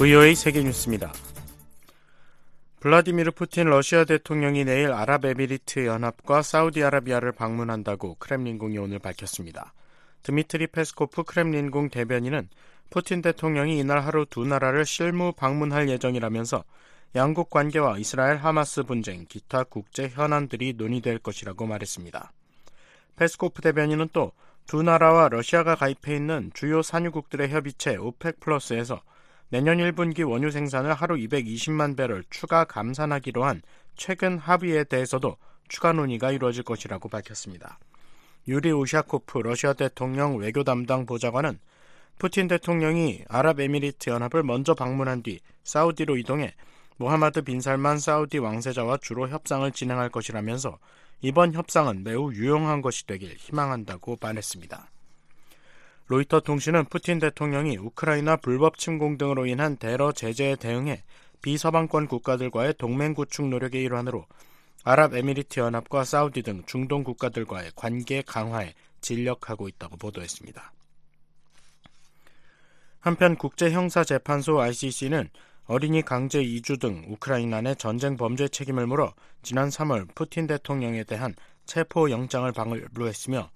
VOA 세계뉴스입니다. 블라디미르 푸틴 러시아 대통령이 내일 아랍에미리트 연합과 사우디아라비아를 방문한다고 크렘린궁이 오늘 밝혔습니다. 드미트리 페스코프 크렘린궁 대변인은 푸틴 대통령이 이날 하루 두 나라를 실무 방문할 예정이라면서 양국 관계와 이스라엘 하마스 분쟁, 기타 국제 현안들이 논의될 것이라고 말했습니다. 페스코프 대변인은 또 두 나라와 러시아가 가입해 있는 주요 산유국들의 협의체 오펙 플러스에서 내년 1분기 원유 생산을 하루 220만 배럴 추가 감산하기로 한 최근 합의에 대해서도 추가 논의가 이루어질 것이라고 밝혔습니다. 유리 우샤코프 러시아 대통령 외교 담당 보좌관은 푸틴 대통령이 아랍에미리트 연합을 먼저 방문한 뒤 사우디로 이동해 모하마드 빈 살만 사우디 왕세자와 주로 협상을 진행할 것이라면서 이번 협상은 매우 유용한 것이 되길 희망한다고 말했습니다. 로이터 통신은 푸틴 대통령이 우크라이나 불법 침공 등으로 인한 대러 제재에 대응해 비서방권 국가들과의 동맹 구축 노력의 일환으로 아랍에미리트 연합과 사우디 등 중동 국가들과의 관계 강화에 진력하고 있다고 보도했습니다. 한편 국제형사재판소 ICC는 어린이 강제 이주 등 우크라이나 내 전쟁 범죄 책임을 물어 지난 3월 푸틴 대통령에 대한 체포 영장을 발부했으며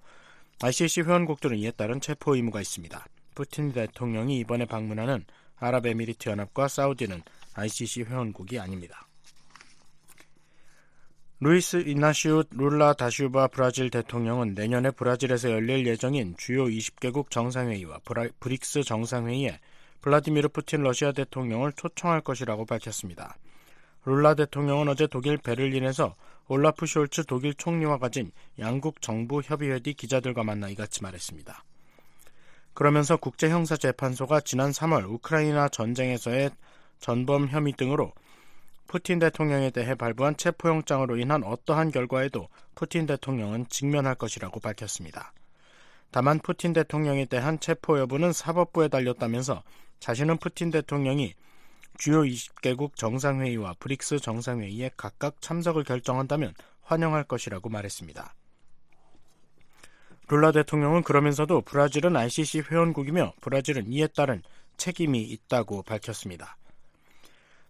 ICC 회원국들은 이에 따른 체포 의무가 있습니다. 푸틴 대통령이 이번에 방문하는 아랍에미리트 연합과 사우디는 ICC 회원국이 아닙니다. 루이스 이나시우 룰라 다시우바 브라질 대통령은 내년에 브라질에서 열릴 예정인 주요 20개국 정상회의와 브라, 브릭스 정상회의에 블라디미르 푸틴 러시아 대통령을 초청할 것이라고 밝혔습니다. 룰라 대통령은 어제 독일 베를린에서 올라프 숄츠 독일 총리와 가진 양국 정부 협의회 뒤 기자들과 만나 이같이 말했습니다. 그러면서 국제형사재판소가 지난 3월 우크라이나 전쟁에서의 전범 혐의 등으로 푸틴 대통령에 대해 발부한 체포영장으로 인한 어떠한 결과에도 푸틴 대통령은 직면할 것이라고 밝혔습니다. 다만 푸틴 대통령에 대한 체포 여부는 사법부에 달렸다면서 자신은 푸틴 대통령이 주요 20개국 정상회의와 브릭스 정상회의에 각각 참석을 결정한다면 환영할 것이라고 말했습니다. 룰라 대통령은 그러면서도 브라질은 ICC 회원국이며 브라질은 이에 따른 책임이 있다고 밝혔습니다.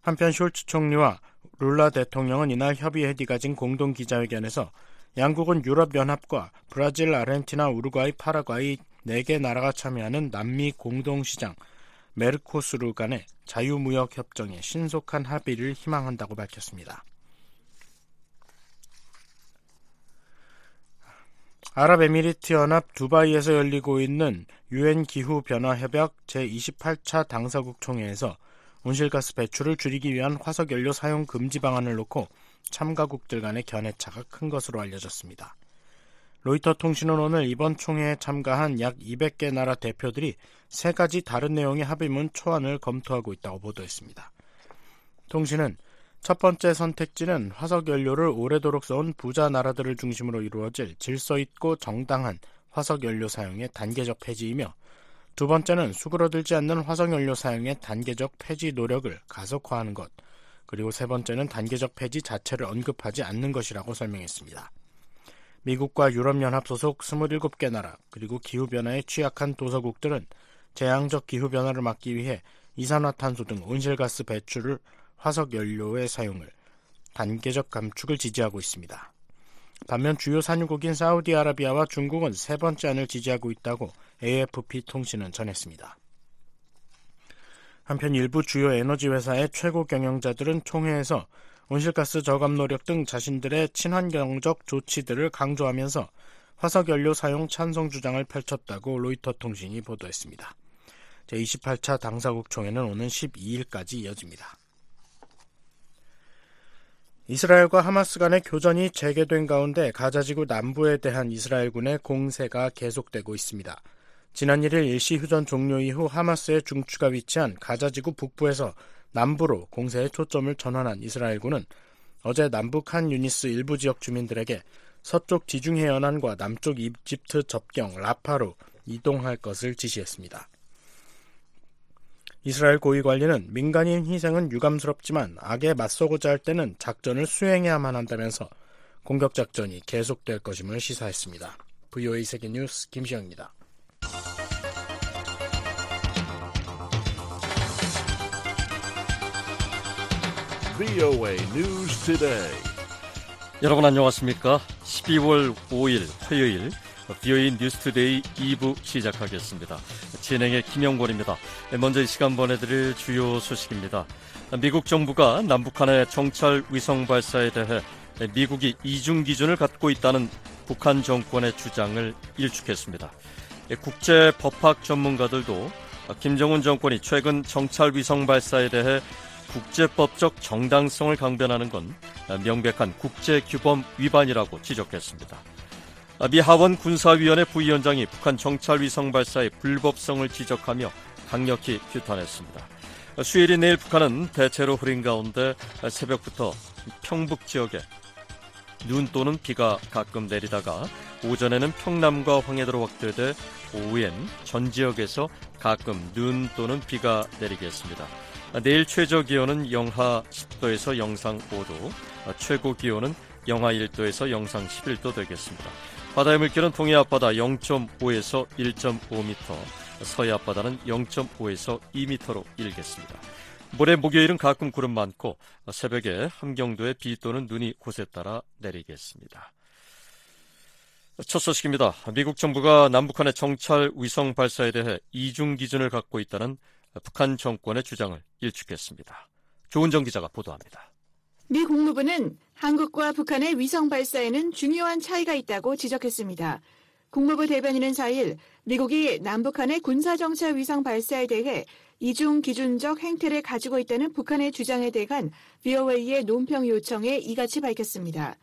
한편 숄츠 총리와 룰라 대통령은 이날 협의회 뒤 가진 공동 기자회견에서 양국은 유럽연합과 브라질, 아르헨티나, 우루과이, 파라과이 4개 나라가 참여하는 남미 공동시장 메르코스루 간의 자유무역 협정에 신속한 합의를 희망한다고 밝혔습니다. 아랍에미리트 연합 두바이에서 열리고 있는 유엔 기후 변화 협약 제28차 당사국 총회에서 온실가스 배출을 줄이기 위한 화석 연료 사용 금지 방안을 놓고 참가국들 간의 견해차가 큰 것으로 알려졌습니다. 로이터 통신은 오늘 이번 총회에 참가한 약 200개 나라 대표들이 세 가지 다른 내용의 합의문 초안을 검토하고 있다고 보도했습니다. 통신은 첫 번째 선택지는 화석 연료를 오래도록 써온 부자 나라들을 중심으로 이루어질 질서 있고 정당한 화석 연료 사용의 단계적 폐지이며 두 번째는 수그러들지 않는 화석 연료 사용의 단계적 폐지 노력을 가속화하는 것, 그리고 세 번째는 단계적 폐지 자체를 언급하지 않는 것이라고 설명했습니다. 미국과 유럽연합 소속 27개 나라 그리고 기후변화에 취약한 도서국들은 재앙적 기후변화를 막기 위해 이산화탄소 등 온실가스 배출을 화석연료의 사용을 단계적 감축을 지지하고 있습니다. 반면 주요 산유국인 사우디아라비아와 중국은 세 번째 안을 지지하고 있다고 AFP 통신은 전했습니다. 한편 일부 주요 에너지 회사의 최고 경영자들은 총회에서 온실가스 저감 노력 등 자신들의 친환경적 조치들을 강조하면서 화석연료 사용 찬성 주장을 펼쳤다고 로이터 통신이 보도했습니다. 제28차 당사국 총회는 오는 12일까지 이어집니다. 이스라엘과 하마스 간의 교전이 재개된 가운데 가자지구 남부에 대한 이스라엘군의 공세가 계속되고 있습니다. 지난 1일 일시 휴전 종료 이후 하마스의 중추가 위치한 가자지구 북부에서 남부로 공세의 초점을 전환한 이스라엘군은 어제 남북 한 유니스 일부 지역 주민들에게 서쪽 지중 해 연안과 남쪽 이집트 접경 라파로 이동할 것을 지시했습니다. 이스라엘 고위 관리는 민간인 희생은 유감스럽지만 악에 맞서고자 할 때는 작전을 수행해야만 한다면서 공격 작전이 계속될 것임을 시사했습니다. VOA 세계뉴스 김시영입니다. VOA News Today. 여러분 안녕하십니까? 12월 5일 화요일 VOA 뉴스 Today 2부 시작하겠습니다. 진행의 김영권입니다. 먼저 이 시간 보내드릴 주요 소식입니다. 미국 정부가 남북한의 정찰 위성 발사에 대해 미국이 이중 기준을 갖고 있다는 북한 정권의 주장을 일축했습니다. 국제 법학 전문가들도 김정은 정권이 최근 정찰 위성 발사에 대해 국제법적 정당성을 강변하는 건 명백한 국제규범 위반이라고 지적했습니다. 미 하원 군사위원회 부위원장이 북한 정찰 위성 발사의 불법성을 지적하며 강력히 규탄했습니다. 수요일인 내일 북한은 대체로 흐린 가운데 새벽부터 평북 지역에 눈 또는 비가 가끔 내리다가 오전에는 평남과 황해도로 확대돼 오후엔 전 지역에서 가끔 눈 또는 비가 내리겠습니다. 내일 최저 기온은 영하 10도에서 영상 5도, 최고 기온은 영하 1도에서 영상 11도 되겠습니다. 바다의 물결은 동해 앞바다 0.5에서 1.5m, 서해 앞바다는 0.5에서 2m로 일겠습니다. 모레 목요일은 가끔 구름 많고 새벽에 함경도에 비 또는 눈이 곳에 따라 내리겠습니다. 첫 소식입니다. 미국 정부가 남북한의 정찰 위성 발사에 대해 이중 기준을 갖고 있다는 북한 정권의 주장을 일축했습니다. 조은정 기자가 보도합니다. 미 국무부는 한국과 북한의 위성 발사에는 중요한 차이가 있다고 지적했습니다. 국무부 대변인은 4일 미국이 남북한의 군사정찰 위성 발사에 대해 이중 기준적 행태를 가지고 있다는 북한의 주장에 대한 VOA의 논평 요청에 이같이 밝혔습니다.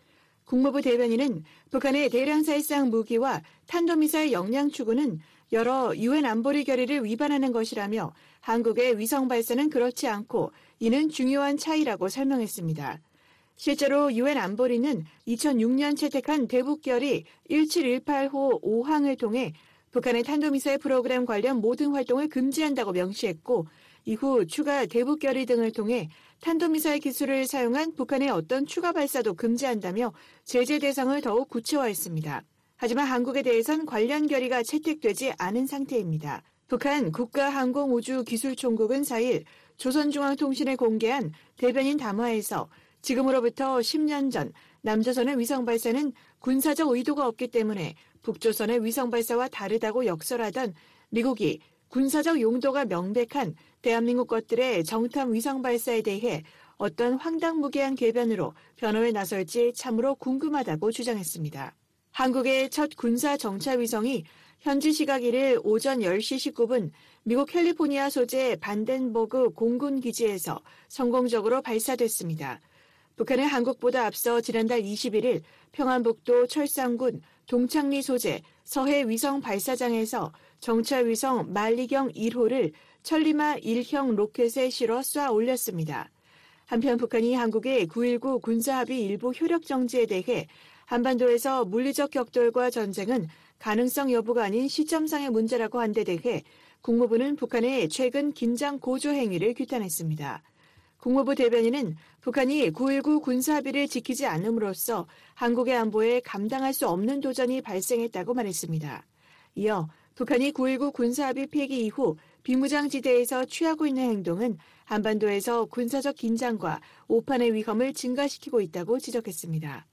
국무부 대변인은 북한의 대량 살상 무기와 탄도미사일 역량 추구는 여러 유엔 안보리 결의를 위반하는 것이라며 한국의 위성 발사는 그렇지 않고 이는 중요한 차이라고 설명했습니다. 실제로 유엔 안보리는 2006년 채택한 대북결의 1718호 5항을 통해 북한의 탄도미사일 프로그램 관련 모든 활동을 금지한다고 명시했고 이후 추가 대북결의 등을 통해 탄도미사일 기술을 사용한 북한의 어떤 추가 발사도 금지한다며 제재 대상을 더욱 구체화했습니다. 하지만 한국에 대해선 관련 결의가 채택되지 않은 상태입니다. 북한 국가항공우주기술총국은 4일 조선중앙통신에 공개한 대변인 담화에서 지금으로부터 10년 전 남조선의 위성 발사는 군사적 의도가 없기 때문에 북조선의 위성 발사와 다르다고 역설하던 미국이 군사적 용도가 명백한 대한민국 것들의 정탐 위성 발사에 대해 어떤 황당무계한 궤변으로 변호에 나설지 참으로 궁금하다고 주장했습니다. 한국의 첫 군사 정찰 위성이 현지 시각 1일 오전 10시 19분 미국 캘리포니아 소재 반덴버그 공군 기지에서 성공적으로 발사됐습니다. 북한은 한국보다 앞서 지난달 21일 평안북도 철산군 동창리 소재 서해 위성 발사장에서 정찰 위성 만리경 1호를 천리마 1형 로켓에 실어 쏴 올렸습니다. 한편 북한이 한국의 9.19 군사합의 일부 효력 정지에 대해 한반도에서 물리적 격돌과 전쟁은 가능성 여부가 아닌 시점상의 문제라고 한 데 대해 국무부는 북한의 최근 긴장 고조 행위를 규탄했습니다. 국무부 대변인은 북한이 9.19 군사합의를 지키지 않음으로써 한국의 안보에 감당할 수 없는 도전이 발생했다고 말했습니다. 이어 북한이 9.19 군사합의 폐기 이후 비무장지대에서 취하고 있는 행동은 한반도에서 군사적 긴장과 오판의 위험을 증가시키고 있다고 지적했습니다.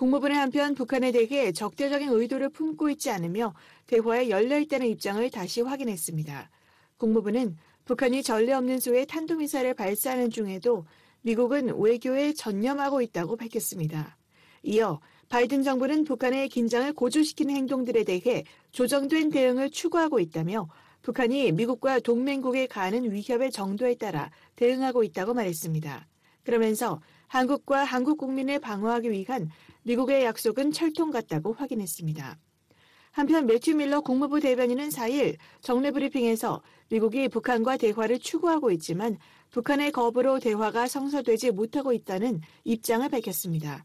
국무부는 한편 북한에 대해 적대적인 의도를 품고 있지 않으며 대화에 열려 있다는 입장을 다시 확인했습니다. 국무부는 북한이 전례 없는 수의 탄도미사일을 발사하는 중에도 미국은 외교에 전념하고 있다고 밝혔습니다. 이어 바이든 정부는 북한의 긴장을 고조시키는 행동들에 대해 조정된 대응을 추구하고 있다며 북한이 미국과 동맹국에 가하는 위협의 정도에 따라 대응하고 있다고 말했습니다. 그러면서 한국과 한국 국민을 방어하기 위한 미국의 약속은 철통 같다고 확인했습니다. 한편 매튜 밀러 국무부 대변인은 4일 정례 브리핑에서 미국이 북한과 대화를 추구하고 있지만 북한의 거부로 대화가 성사되지 못하고 있다는 입장을 밝혔습니다.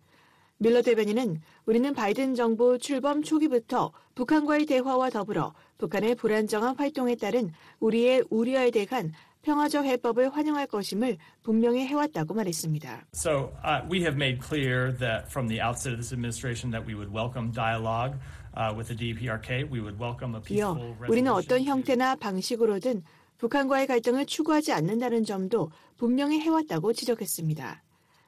밀러 대변인은 우리는 바이든 정부 출범 초기부터 북한과의 대화와 더불어 북한의 불안정한 활동에 따른 우리의 우려에 대한 평화적 해법을 환영할 것임을 분명히 해왔다고 말했습니다. So uh, we have made clear that from the outset of this administration that we would welcome dialogue. Uh, with the DPRK, we would welcome a peaceful resolution. 우리는 어떤 형태나 방식으로든 북한과의 갈등을 추구하지 않는다는 점도 분명히 해왔다고 지적했습니다.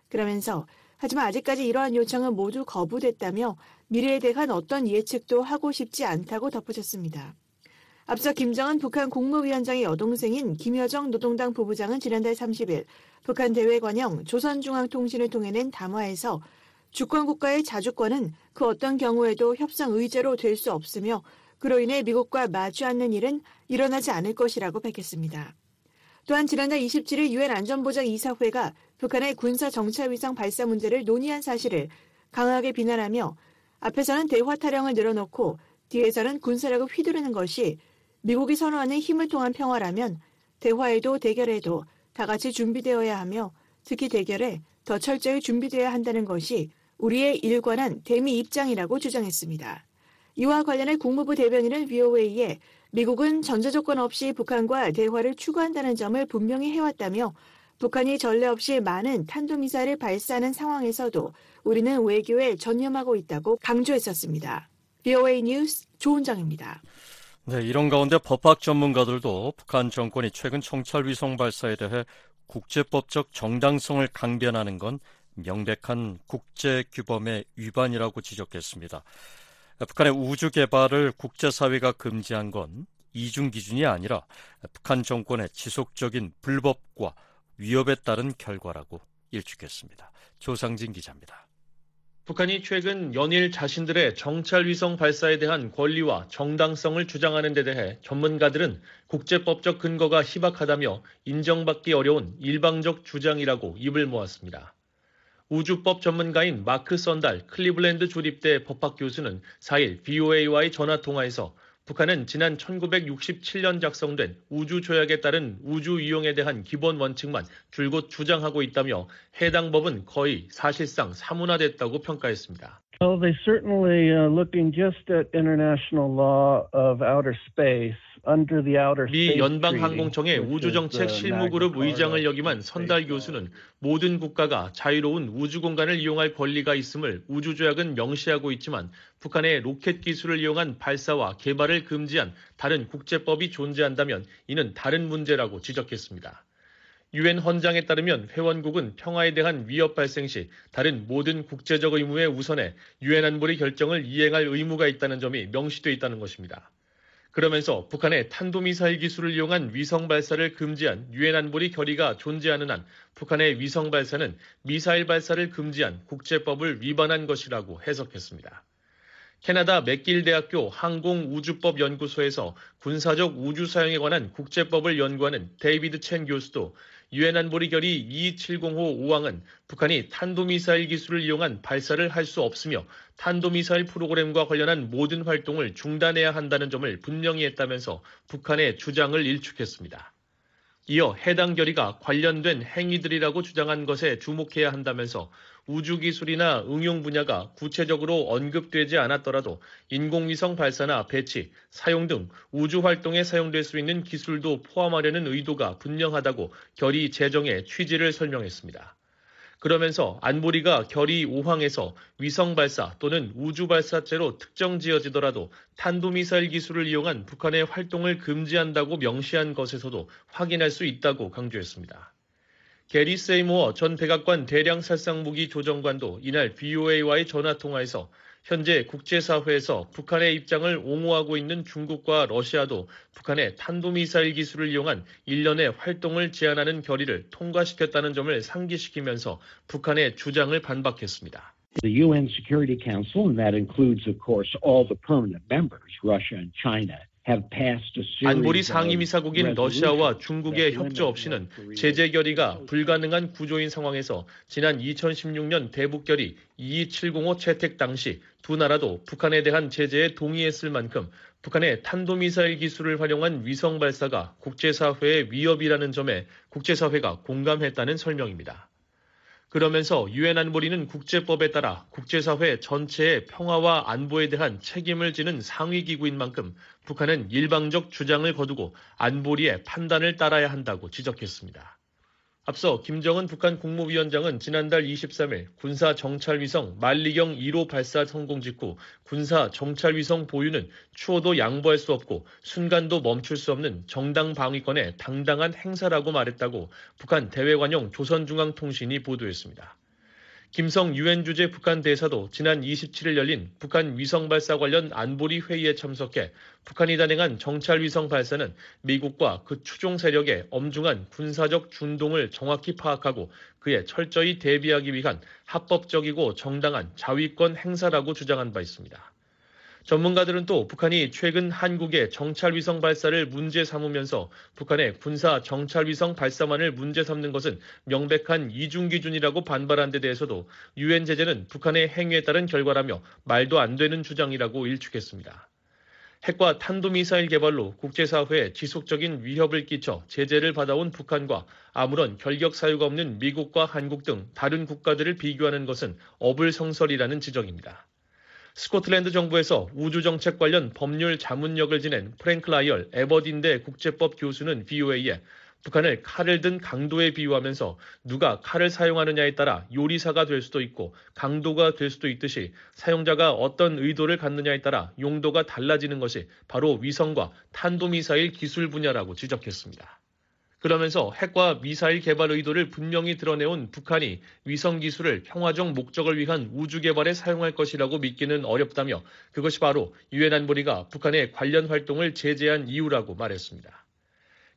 그러면서 하지만 아직까지 이러한 요청은 모두 거부됐다며 미래에 대한 어떤 예측도 하고 싶지 않다고 덧붙였습니다. 앞서 김정은 북한 국무위원장의 여동생인 김여정 노동당 부부장은 지난달 30일 북한 대외관영 조선중앙통신을 통해 낸 담화에서 주권국가의 자주권은 그 어떤 경우에도 협상 의제로 될 수 없으며 그로 인해 미국과 마주 앉는 일은 일어나지 않을 것이라고 밝혔습니다. 또한 지난달 27일 유엔 안전보장 이사회가 북한의 군사 정찰 위성 발사 문제를 논의한 사실을 강하게 비난하며 앞에서는 대화 타령을 늘어놓고 뒤에서는 군사력을 휘두르는 것이 미국이 선호하는 힘을 통한 평화라면 대화에도 대결에도 다 같이 준비되어야 하며 특히 대결에 더 철저히 준비되어야 한다는 것이 우리의 일관한 대미 입장이라고 주장했습니다. 이와 관련해 국무부 대변인은 VOA에 미국은 전제 조건 없이 북한과 대화를 추구한다는 점을 분명히 해왔다며 북한이 전례 없이 많은 탄도미사일을 발사하는 상황에서도 우리는 외교에 전념하고 있다고 강조했었습니다. VOA 뉴스 조은정입니다. 네, 이런 가운데 법학 전문가들도 북한 정권이 최근 청찰 위성 발사에 대해 국제법적 정당성을 강변하는 건 명백한 국제 규범의 위반이라고 지적했습니다. 북한의 우주 개발을 국제사회가 금지한 건 이중 기준이 아니라 북한 정권의 지속적인 불법과 위협에 따른 결과라고 일축했습니다. 조상진 기자입니다. 북한이 최근 연일 자신들의 정찰 위성 발사에 대한 권리와 정당성을 주장하는 데 대해 전문가들은 국제법적 근거가 희박하다며 인정받기 어려운 일방적 주장이라고 입을 모았습니다. 우주법 전문가인 마크 선달 클리블랜드 조립대 법학 교수는 4일 BOA와의 전화 통화에서 북한은 지난 1967년 작성된 우주 조약에 따른 우주 이용에 대한 기본 원칙만 줄곧 주장하고 있다며 해당 법은 거의 사실상 사문화됐다고 평가했습니다. Well, they certainly uh, looking just at international law of outer space. 미 연방항공청의 우주정책 실무그룹 의장을 역임한 선달 교수는 모든 국가가 자유로운 우주공간을 이용할 권리가 있음을 우주조약은 명시하고 있지만 북한의 로켓 기술을 이용한 발사와 개발을 금지한 다른 국제법이 존재한다면 이는 다른 문제라고 지적했습니다. 유엔 헌장에 따르면 회원국은 평화에 대한 위협 발생 시 다른 모든 국제적 의무에 우선해 유엔 안보리 결정을 이행할 의무가 있다는 점이 명시돼 있다는 것입니다. 그러면서 북한의 탄도미사일 기술을 이용한 위성 발사를 금지한 유엔 안보리 결의가 존재하는 한 북한의 위성 발사는 미사일 발사를 금지한 국제법을 위반한 것이라고 해석했습니다. 캐나다 맥길 대학교 항공우주법 연구소에서 군사적 우주 사용에 관한 국제법을 연구하는 데이비드 첸 교수도 유엔 안보리 결의 22705 5항은 북한이 탄도미사일 기술을 이용한 발사를 할 수 없으며 탄도미사일 프로그램과 관련한 모든 활동을 중단해야 한다는 점을 분명히 했다면서 북한의 주장을 일축했습니다. 이어 해당 결의가 관련된 행위들이라고 주장한 것에 주목해야 한다면서 우주 기술이나 응용 분야가 구체적으로 언급되지 않았더라도 인공위성 발사나 배치, 사용 등 우주 활동에 사용될 수 있는 기술도 포함하려는 의도가 분명하다고 결의 제정의 취지를 설명했습니다. 그러면서 안보리가 결의 5항에서 위성 발사 또는 우주 발사체로 특정 지어지더라도 탄도미사일 기술을 이용한 북한의 활동을 금지한다고 명시한 것에서도 확인할 수 있다고 강조했습니다. 게리 세이모어 전 백악관 대량 살상 무기 조정관도 이날 BOA와의 전화 통화에서 현재 국제사회에서 북한의 입장을 옹호하고 있는 중국과 러시아도 북한의 탄도미사일 기술을 이용한 일련의 활동을 제한하는 결의를 통과시켰다는 점을 상기시키면서 북한의 주장을 반박했습니다. The UN Security Council, and that includes, of course, all the permanent members, Russia and China, 안보리 상임이사국인 러시아와 중국의 협조 없이는 제재 결의가 불가능한 구조인 상황에서 지난 2016년 대북 결의 22705 채택 당시 두 나라도 북한에 대한 제재에 동의했을 만큼 북한의 탄도미사일 기술을 활용한 위성 발사가 국제사회의 위협이라는 점에 국제사회가 공감했다는 설명입니다. 그러면서 유엔 안보리는 국제법에 따라 국제사회 전체의 평화와 안보에 대한 책임을 지는 상위 기구인 만큼 북한은 일방적 주장을 거두고 안보리의 판단을 따라야 한다고 지적했습니다. 앞서 김정은 북한 국무위원장은 지난달 23일 군사 정찰위성 만리경 1호 발사 성공 직후 군사 정찰위성 보유는 추호도 양보할 수 없고 순간도 멈출 수 없는 정당 방위권의 당당한 행사라고 말했다고 북한 대외관용 조선중앙통신이 보도했습니다. 김성 유엔 주재 북한 대사도 지난 27일 열린 북한 위성 발사 관련 안보리 회의에 참석해 북한이 단행한 정찰 위성 발사는 미국과 그 추종 세력의 엄중한 군사적 준동을 정확히 파악하고 그에 철저히 대비하기 위한 합법적이고 정당한 자위권 행사라고 주장한 바 있습니다. 전문가들은 또 북한이 최근 한국의 정찰위성 발사를 문제 삼으면서 북한의 군사 정찰위성 발사만을 문제 삼는 것은 명백한 이중 기준이라고 반발한 데 대해서도 유엔 제재는 북한의 행위에 따른 결과라며 말도 안 되는 주장이라고 일축했습니다. 핵과 탄도미사일 개발로 국제사회에 지속적인 위협을 끼쳐 제재를 받아온 북한과 아무런 결격 사유가 없는 미국과 한국 등 다른 국가들을 비교하는 것은 어불성설이라는 지적입니다. 스코틀랜드 정부에서 우주 정책 관련 법률 자문역을 지낸 프랭크 라이얼 에버딘대 국제법 교수는 VOA에 북한을 칼을 든 강도에 비유하면서 누가 칼을 사용하느냐에 따라 요리사가 될 수도 있고 강도가 될 수도 있듯이 사용자가 어떤 의도를 갖느냐에 따라 용도가 달라지는 것이 바로 위성과 탄도미사일 기술 분야라고 지적했습니다. 그러면서 핵과 미사일 개발 의도를 분명히 드러내온 북한이 위성 기술을 평화적 목적을 위한 우주 개발에 사용할 것이라고 믿기는 어렵다며 그것이 바로 유엔 안보리가 북한의 관련 활동을 제재한 이유라고 말했습니다.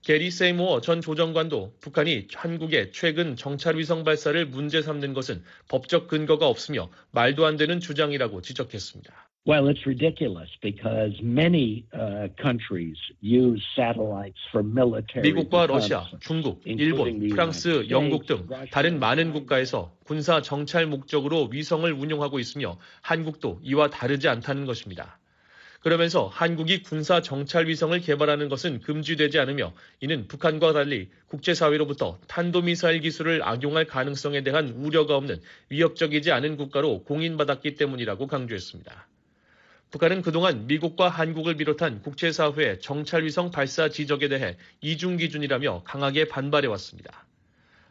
게리 세이모어 전 조정관도 북한이 한국의 최근 정찰 위성 발사를 문제 삼는 것은 법적 근거가 없으며 말도 안 되는 주장이라고 지적했습니다. Well, it's ridiculous because many uh, countries use satellites for military. 미국과 러시아, 중국, 일본, 프랑스, 영국 등 다른 많은 국가에서 군사 정찰 목적으로 위성을 운용하고 있으며 한국도 이와 다르지 않다는 것입니다. 그러면서 한국이 군사 정찰 위성을 개발하는 것은 금지되지 않으며 이는 북한과 달리 국제사회로부터 탄도미사일 기술을 악용할 가능성에 대한 우려가 없는 위협적이지 않은 국가로 공인받았기 때문이라고 강조했습니다. 북한은 그동안 미국과 한국을 비롯한 국제사회의 정찰위성 발사 지적에 대해 이중 기준이라며 강하게 반발해왔습니다.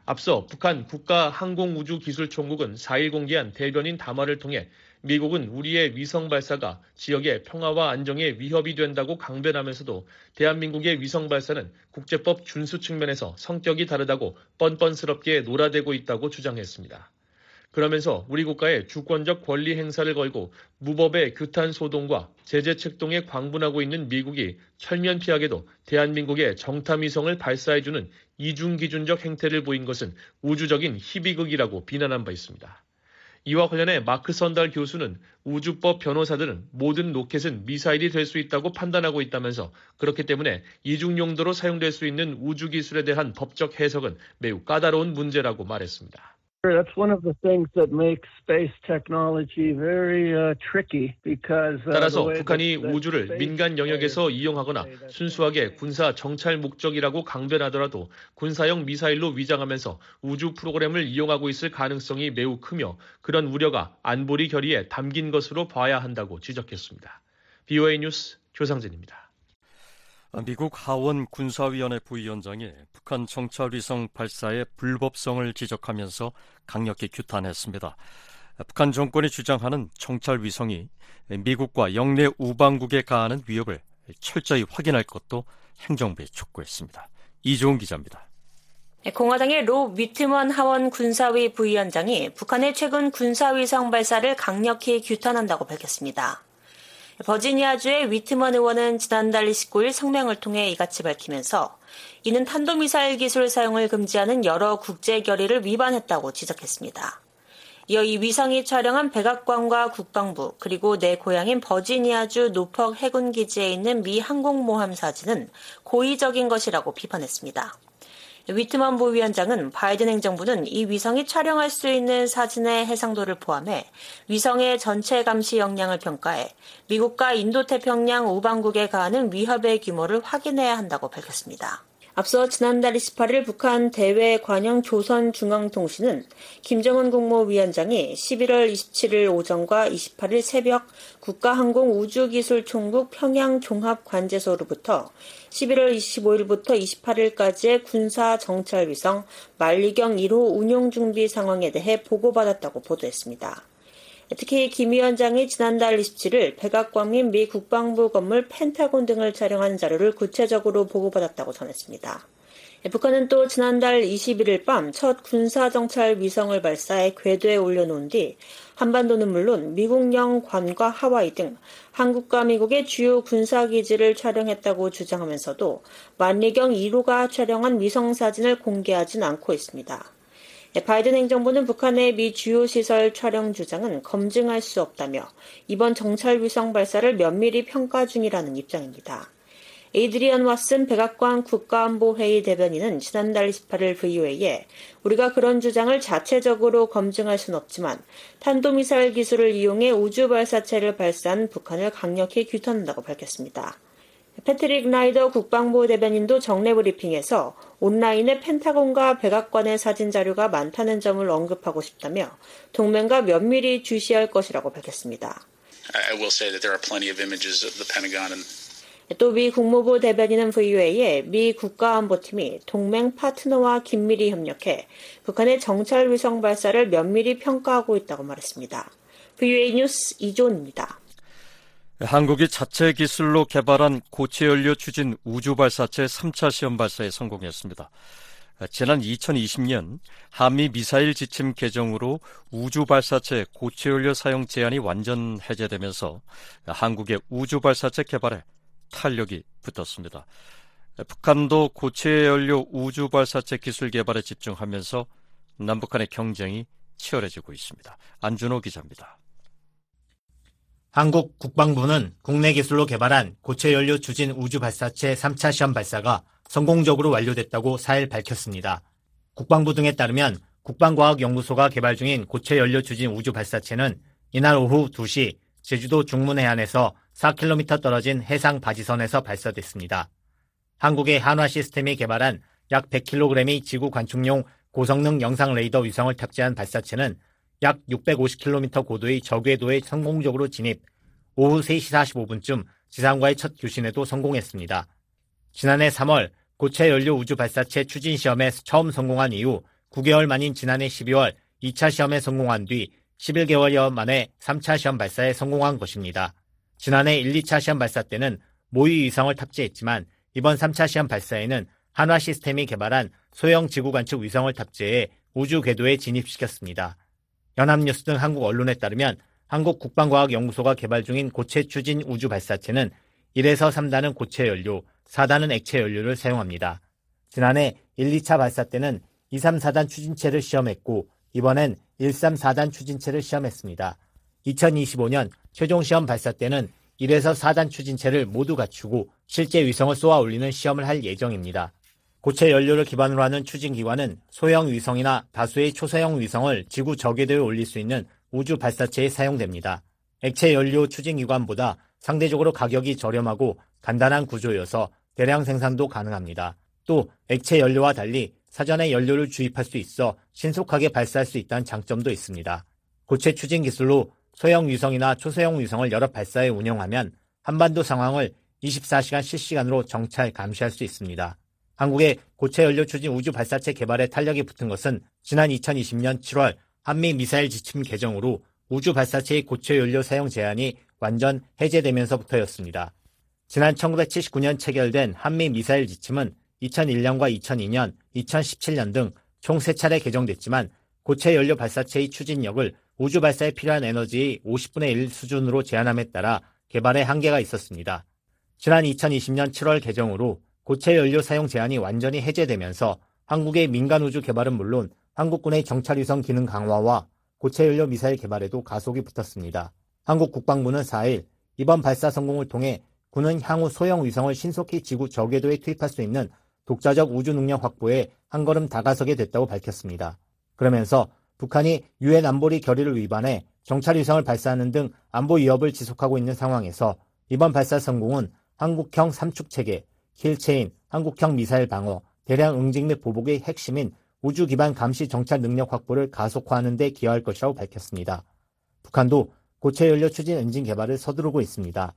앞서 북한 국가항공우주기술총국은 4일 공개한 대변인 담화를 통해 미국은 우리의 위성 발사가 지역의 평화와 안정에 위협이 된다고 강변하면서도 대한민국의 위성 발사는 국제법 준수 측면에서 성격이 다르다고 뻔뻔스럽게 놀아대고 있다고 주장했습니다. 그러면서 우리 국가의 주권적 권리 행사를 걸고 무법의 규탄 소동과 제재 책동에 광분하고 있는 미국이 철면피하게도 대한민국의 정탐위성을 발사해주는 이중기준적 행태를 보인 것은 우주적인 희비극이라고 비난한 바 있습니다. 이와 관련해 마크 선달 교수는 우주법 변호사들은 모든 로켓은 미사일이 될 수 있다고 판단하고 있다면서 그렇기 때문에 이중 용도로 사용될 수 있는 우주 기술에 대한 법적 해석은 매우 까다로운 문제라고 말했습니다. That's one of the things that makes space technology very uh, tricky because uh, 따라서 북한이 우주를 민간 영역에서 이용하거나 순수하게 군사 정찰 목적이라고 강변하더라도 군사용 미사일로 위장하면서 우주 프로그램을 이용하고 있을 가능성이 매우 크며 그런 우려가 안보리 결의에 담긴 것으로 봐야 한다고 지적했습니다. BOA 뉴스 조상진입니다. 미국 하원 군사위원회 부위원장이 북한 정찰위성 발사의 불법성을 지적하면서 강력히 규탄했습니다. 북한 정권이 주장하는 정찰위성이 미국과 영내 우방국에 가하는 위협을 철저히 확인할 것도 행정부에 촉구했습니다. 이종훈 기자입니다. 공화당의 로 위트먼 하원 군사위 부위원장이 북한의 최근 군사위성 발사를 강력히 규탄한다고 밝혔습니다. 버지니아주의 위트먼 의원은 지난달 29일 성명을 통해 이같이 밝히면서 이는 탄도미사일 기술 사용을 금지하는 여러 국제 결의를 위반했다고 지적했습니다. 이어 이 위성이 촬영한 백악관과 국방부 그리고 내 고향인 버지니아주 노퍽 해군 기지에 있는 미 항공모함 사진은 고의적인 것이라고 비판했습니다. 위트먼 부위원장은 바이든 행정부는 이 위성이 촬영할 수 있는 사진의 해상도를 포함해 위성의 전체 감시 역량을 평가해 미국과 인도태평양 우방국에 가하는 위협의 규모를 확인해야 한다고 밝혔습니다. 앞서 지난달 28일 북한 대외 관영 조선 중앙통신은 김정은 국무위원장이 11월 27일 오전과 28일 새벽 국가항공우주기술총국 평양 종합관제소로부터 11월 25일부터 28일까지의 군사 정찰 위성 만리경 1호 운용 준비 상황에 대해 보고받았다고 보도했습니다. 특히 김 위원장이 지난달 27일 백악관 및미 국방부 건물 펜타곤 등을 촬영한 자료를 구체적으로 보고받았다고 전했습니다. 북한은 또 지난달 21일 밤 첫 군사정찰 위성을 발사해 궤도에 올려놓은 뒤 한반도는 물론 미국령 관과 하와이 등 한국과 미국의 주요 군사기지를 촬영했다고 주장하면서도 만리경 1호가 촬영한 위성 사진을 공개하진 않고 있습니다. 바이든 행정부는 북한의 미 주요 시설 촬영 주장은 검증할 수 없다며 이번 정찰 위성 발사를 면밀히 평가 중이라는 입장입니다. 에이드리언 왓슨 백악관 국가안보회의 대변인은 지난달 28일 VOA에 우리가 그런 주장을 자체적으로 검증할 수는 없지만 탄도미사일 기술을 이용해 우주 발사체를 발사한 북한을 강력히 규탄한다고 밝혔습니다. 패트릭 라이더 국방부 대변인도 정례 브리핑에서 온라인에 펜타곤과 백악관의 사진 자료가 많다는 점을 언급하고 싶다며 동맹과 면밀히 주시할 것이라고 밝혔습니다. And 또 미 국무부 대변인은 VOA에 미 국가안보팀이 동맹 파트너와 긴밀히 협력해 북한의 정찰 위성 발사를 면밀히 평가하고 있다고 말했습니다. VOA 뉴스 이조은입니다. 한국이 자체 기술로 개발한 고체 연료 추진 우주 발사체 3차 시험 발사에 성공했습니다. 지난 2020년 한미 미사일 지침 개정으로 우주 발사체 고체 연료 사용 제한이 완전 해제되면서 한국의 우주 발사체 개발에 탄력이 붙었습니다. 북한도 고체 연료 우주 발사체 기술 개발에 집중하면서 남북한의 경쟁이 치열해지고 있습니다. 안준호 기자입니다. 한국 국방부는 국내 기술로 개발한 고체 연료 추진 우주 발사체 3차 시험 발사가 성공적으로 완료됐다고 4일 밝혔습니다. 국방부 등에 따르면 국방과학연구소가 개발 중인 고체 연료 추진 우주 발사체는 이날 오후 2시 제주도 중문 해안에서 4km 떨어진 해상 바지선에서 발사됐습니다. 한국의 한화 시스템이 개발한 약 100kg의 지구 관측용 고성능 영상 레이더 위성을 탑재한 발사체는 약 650km 고도의 저궤도에 성공적으로 진입, 오후 3시 45분쯤 지상과의 첫 교신에도 성공했습니다. 지난해 3월 고체 연료 우주 발사체 추진 시험에 처음 성공한 이후 9개월 만인 지난해 12월 2차 시험에 성공한 뒤 11개월여 만에 3차 시험 발사에 성공한 것입니다. 지난해 1, 2차 시험 발사 때는 모의 위성을 탑재했지만 이번 3차 시험 발사에는 한화 시스템이 개발한 소형 지구 관측 위성을 탑재해 우주 궤도에 진입시켰습니다. 연합뉴스 등 한국 언론에 따르면 한국 국방과학연구소가 개발 중인 고체 추진 우주 발사체는 1에서 3단은 고체 연료, 4단은 액체 연료를 사용합니다. 지난해 1, 2차 발사 때는 2, 3, 4단 추진체를 시험했고 이번엔 1, 3, 4단 추진체를 시험했습니다. 2025년 최종 시험 발사 때는 1에서 4단 추진체를 모두 갖추고 실제 위성을 쏘아 올리는 시험을 할 예정입니다. 고체 연료를 기반으로 하는 추진 기관은 소형 위성이나 다수의 초소형 위성을 지구 저궤도에 올릴 수 있는 우주 발사체에 사용됩니다. 액체 연료 추진 기관보다 상대적으로 가격이 저렴하고 간단한 구조여서 대량 생산도 가능합니다. 또 액체 연료와 달리 사전에 연료를 주입할 수 있어 신속하게 발사할 수 있다는 장점도 있습니다. 고체 추진 기술로 소형 위성이나 초소형 위성을 여러 발사에 운영하면 한반도 상황을 24시간 실시간으로 정찰 감시할 수 있습니다. 한국의 고체 연료 추진 우주 발사체 개발에 탄력이 붙은 것은 지난 2020년 7월 한미 미사일 지침 개정으로 우주 발사체의 고체 연료 사용 제한이 완전 해제되면서부터였습니다. 지난 1979년 체결된 한미 미사일 지침은 2001년과 2002년, 2017년 등 총 3차례 개정됐지만 고체 연료 발사체의 추진력을 우주 발사에 필요한 에너지의 50분의 1 수준으로 제한함에 따라 개발에 한계가 있었습니다. 지난 2020년 7월 개정으로 고체 연료 사용 제한이 완전히 해제되면서 한국의 민간 우주 개발은 물론 한국군의 정찰위성 기능 강화와 고체 연료 미사일 개발에도 가속이 붙었습니다. 한국 국방부는 4일 이번 발사 성공을 통해 군은 향후 소형 위성을 신속히 지구 저궤도에 투입할 수 있는 독자적 우주 능력 확보에 한 걸음 다가서게 됐다고 밝혔습니다. 그러면서 북한이 유엔 안보리 결의를 위반해 정찰 위성을 발사하는 등 안보 위협을 지속하고 있는 상황에서 이번 발사 성공은 한국형 삼축 체계, 킬체인, 한국형 미사일 방어, 대량 응징 및 보복의 핵심인 우주 기반 감시 정찰 능력 확보를 가속화하는 데 기여할 것이라고 밝혔습니다. 북한도 고체 연료 추진 엔진 개발을 서두르고 있습니다.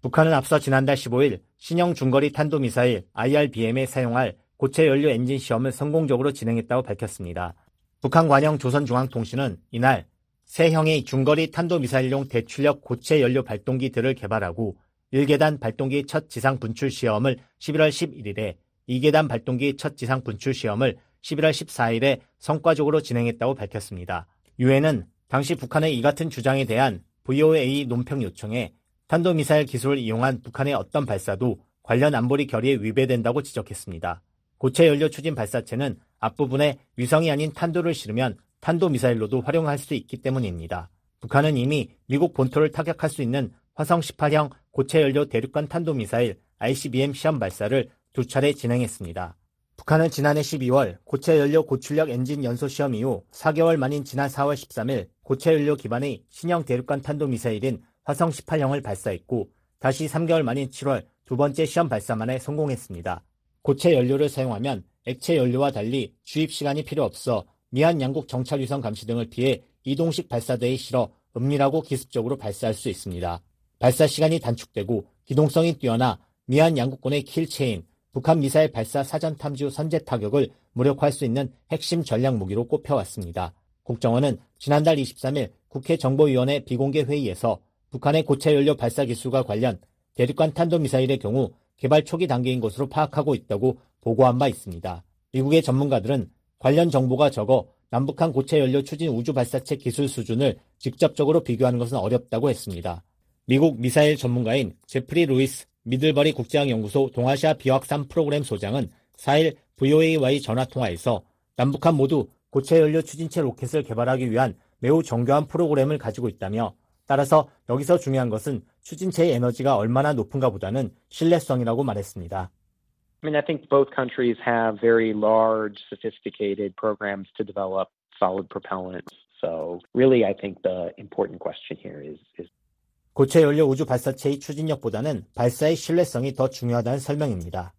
북한은 앞서 지난달 15일 신형 중거리 탄도미사일 IRBM에 사용할 고체 연료 엔진 시험을 성공적으로 진행했다고 밝혔습니다. 북한 관영 조선중앙통신은 이날 새 형의 중거리 탄도미사일용 대출력 고체 연료 발동기들을 개발하고 1계단 발동기 첫 지상 분출 시험을 11월 11일에 2계단 발동기 첫 지상 분출 시험을 11월 14일에 성과적으로 진행했다고 밝혔습니다. 유엔은 당시 북한의 이 같은 주장에 대한 VOA 논평 요청에 탄도미사일 기술을 이용한 북한의 어떤 발사도 관련 안보리 결의에 위배된다고 지적했습니다. 고체 연료 추진 발사체는 앞부분에 위성이 아닌 탄도를 실으면 탄도미사일로도 활용할 수 있기 때문입니다. 북한은 이미 미국 본토를 타격할 수 있는 화성 18형 고체 연료 대륙간 탄도미사일 ICBM 시험 발사를 두 차례 진행했습니다. 북한은 지난해 12월 고체 연료 고출력 엔진 연소 시험 이후 4개월 만인 지난 4월 13일 고체 연료 기반의 신형 대륙간 탄도미사일인 화성 18형을 발사했고 다시 3개월 만인 7월 두 번째 시험 발사만에 성공했습니다. 고체 연료를 사용하면 액체 연료와 달리 주입 시간이 필요 없어 미한 양국 정찰 위성 감시 등을 피해 이동식 발사대에 실어 은밀하고 기습적으로 발사할 수 있습니다. 발사 시간이 단축되고 기동성이 뛰어나 미한 양국군의 킬체인, 북한 미사일 발사 사전 탐지 선제 타격을 무력화할 수 있는 핵심 전략 무기로 꼽혀왔습니다. 국정원은 지난달 23일 국회 정보위원회 비공개 회의에서 북한의 고체 연료 발사 기술과 관련 대륙간 탄도미사일의 경우 개발 초기 단계인 것으로 파악하고 있다고 보고한 바 있습니다. 미국의 전문가들은 관련 정보가 적어 남북한 고체 연료 추진 우주 발사체 기술 수준을 직접적으로 비교하는 것은 어렵다고 했습니다. 미국 미사일 전문가인 제프리 루이스 미들버리 국제학연구소 동아시아 비확산 프로그램 소장은 4일 VOA와의 전화통화에서 남북한 모두 고체 연료 추진체 로켓을 개발하기 위한 매우 정교한 프로그램을 가지고 있다며 따라서 여기서 중요한 것은 추진체의 에너지가 얼마나 높은가 보다는 신뢰성이라고 말했습니다. I mean, I think both countries have very large, sophisticated programs to develop solid propellant. So really, I think the important question here is, is 고체 연료 우주 발사체의 추진력보다는 발사의 신뢰성이 더 중요하다는 설명입니다.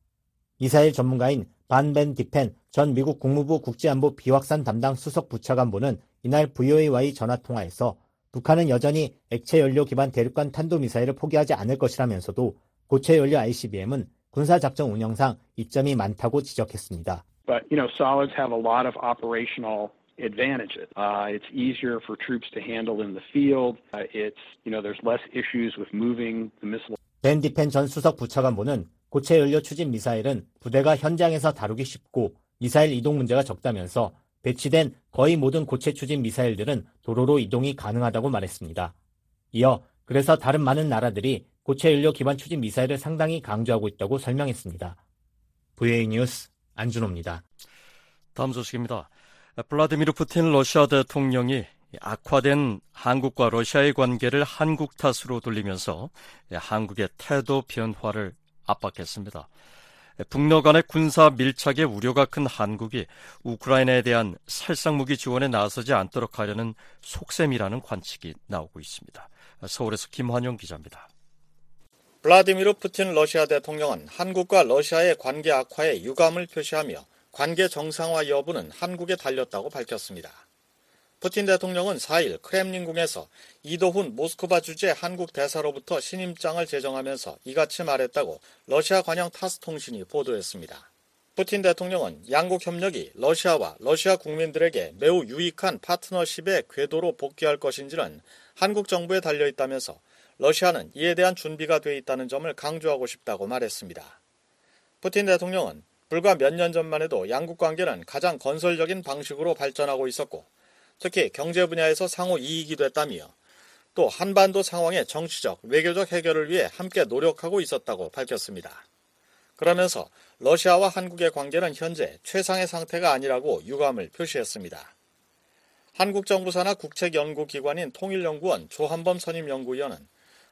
미사일 전문가인 반벤 디펜 전 미국 국무부 국제안보 비확산 담당 수석 부차관보는 이날 VOA와의 전화통화에서 북한은 여전히 액체 연료 기반 대륙간 탄도미사일을 포기하지 않을 것이라면서도 고체 연료 ICBM은 군사작전 운영상 이점이 많다고 지적했습니다. But, you know, solids have a lot of operational advantages. Uh, it's easier for troops to handle in the field. Uh, it's, you know, there's less issues with moving the missile. 벤 디펜 전 수석 부차관보는 고체 연료 추진 미사일은 부대가 현장에서 다루기 쉽고 미사일 이동 문제가 적다면서 배치된 거의 모든 고체 추진 미사일들은 도로로 이동이 가능하다고 말했습니다. 이어 그래서 다른 많은 나라들이 고체 연료 기반 추진 미사일을 상당히 강조하고 있다고 설명했습니다. VA 뉴스 안준호입니다. 다음 소식입니다. 블라디미르 푸틴 러시아 대통령이 악화된 한국과 러시아의 관계를 한국 탓으로 돌리면서 한국의 태도 변화를 압박했습니다. 북러 간의 군사 밀착의 우려가 큰 한국이 우크라이나에 대한 살상 무기 지원에 나서지 않도록 하려는 속셈이라는 관측이 나오고 있습니다. 서울에서 김환영 기자입니다. 블라디미르 푸틴 러시아 대통령은 한국과 러시아의 관계 악화에 유감을 표시하며 관계 정상화 여부는 한국에 달렸다고 밝혔습니다. 푸틴 대통령은 4일 크렘린궁에서 이도훈 모스크바 주재 한국 대사로부터 신임장을 제정하면서 이같이 말했다고 러시아 관영 타스 통신이 보도했습니다. 푸틴 대통령은 양국 협력이 러시아와 러시아 국민들에게 매우 유익한 파트너십의 궤도로 복귀할 것인지는 한국 정부에 달려 있다면서 러시아는 이에 대한 준비가 돼 있다는 점을 강조하고 싶다고 말했습니다. 푸틴 대통령은 불과 몇 년 전만 해도 양국 관계는 가장 건설적인 방식으로 발전하고 있었고 특히 경제 분야에서 상호 이익이 됐다며 또 한반도 상황의 정치적, 외교적 해결을 위해 함께 노력하고 있었다고 밝혔습니다. 그러면서 러시아와 한국의 관계는 현재 최상의 상태가 아니라고 유감을 표시했습니다. 한국 정부 산하 국책연구기관인 통일연구원 조한범 선임연구위원은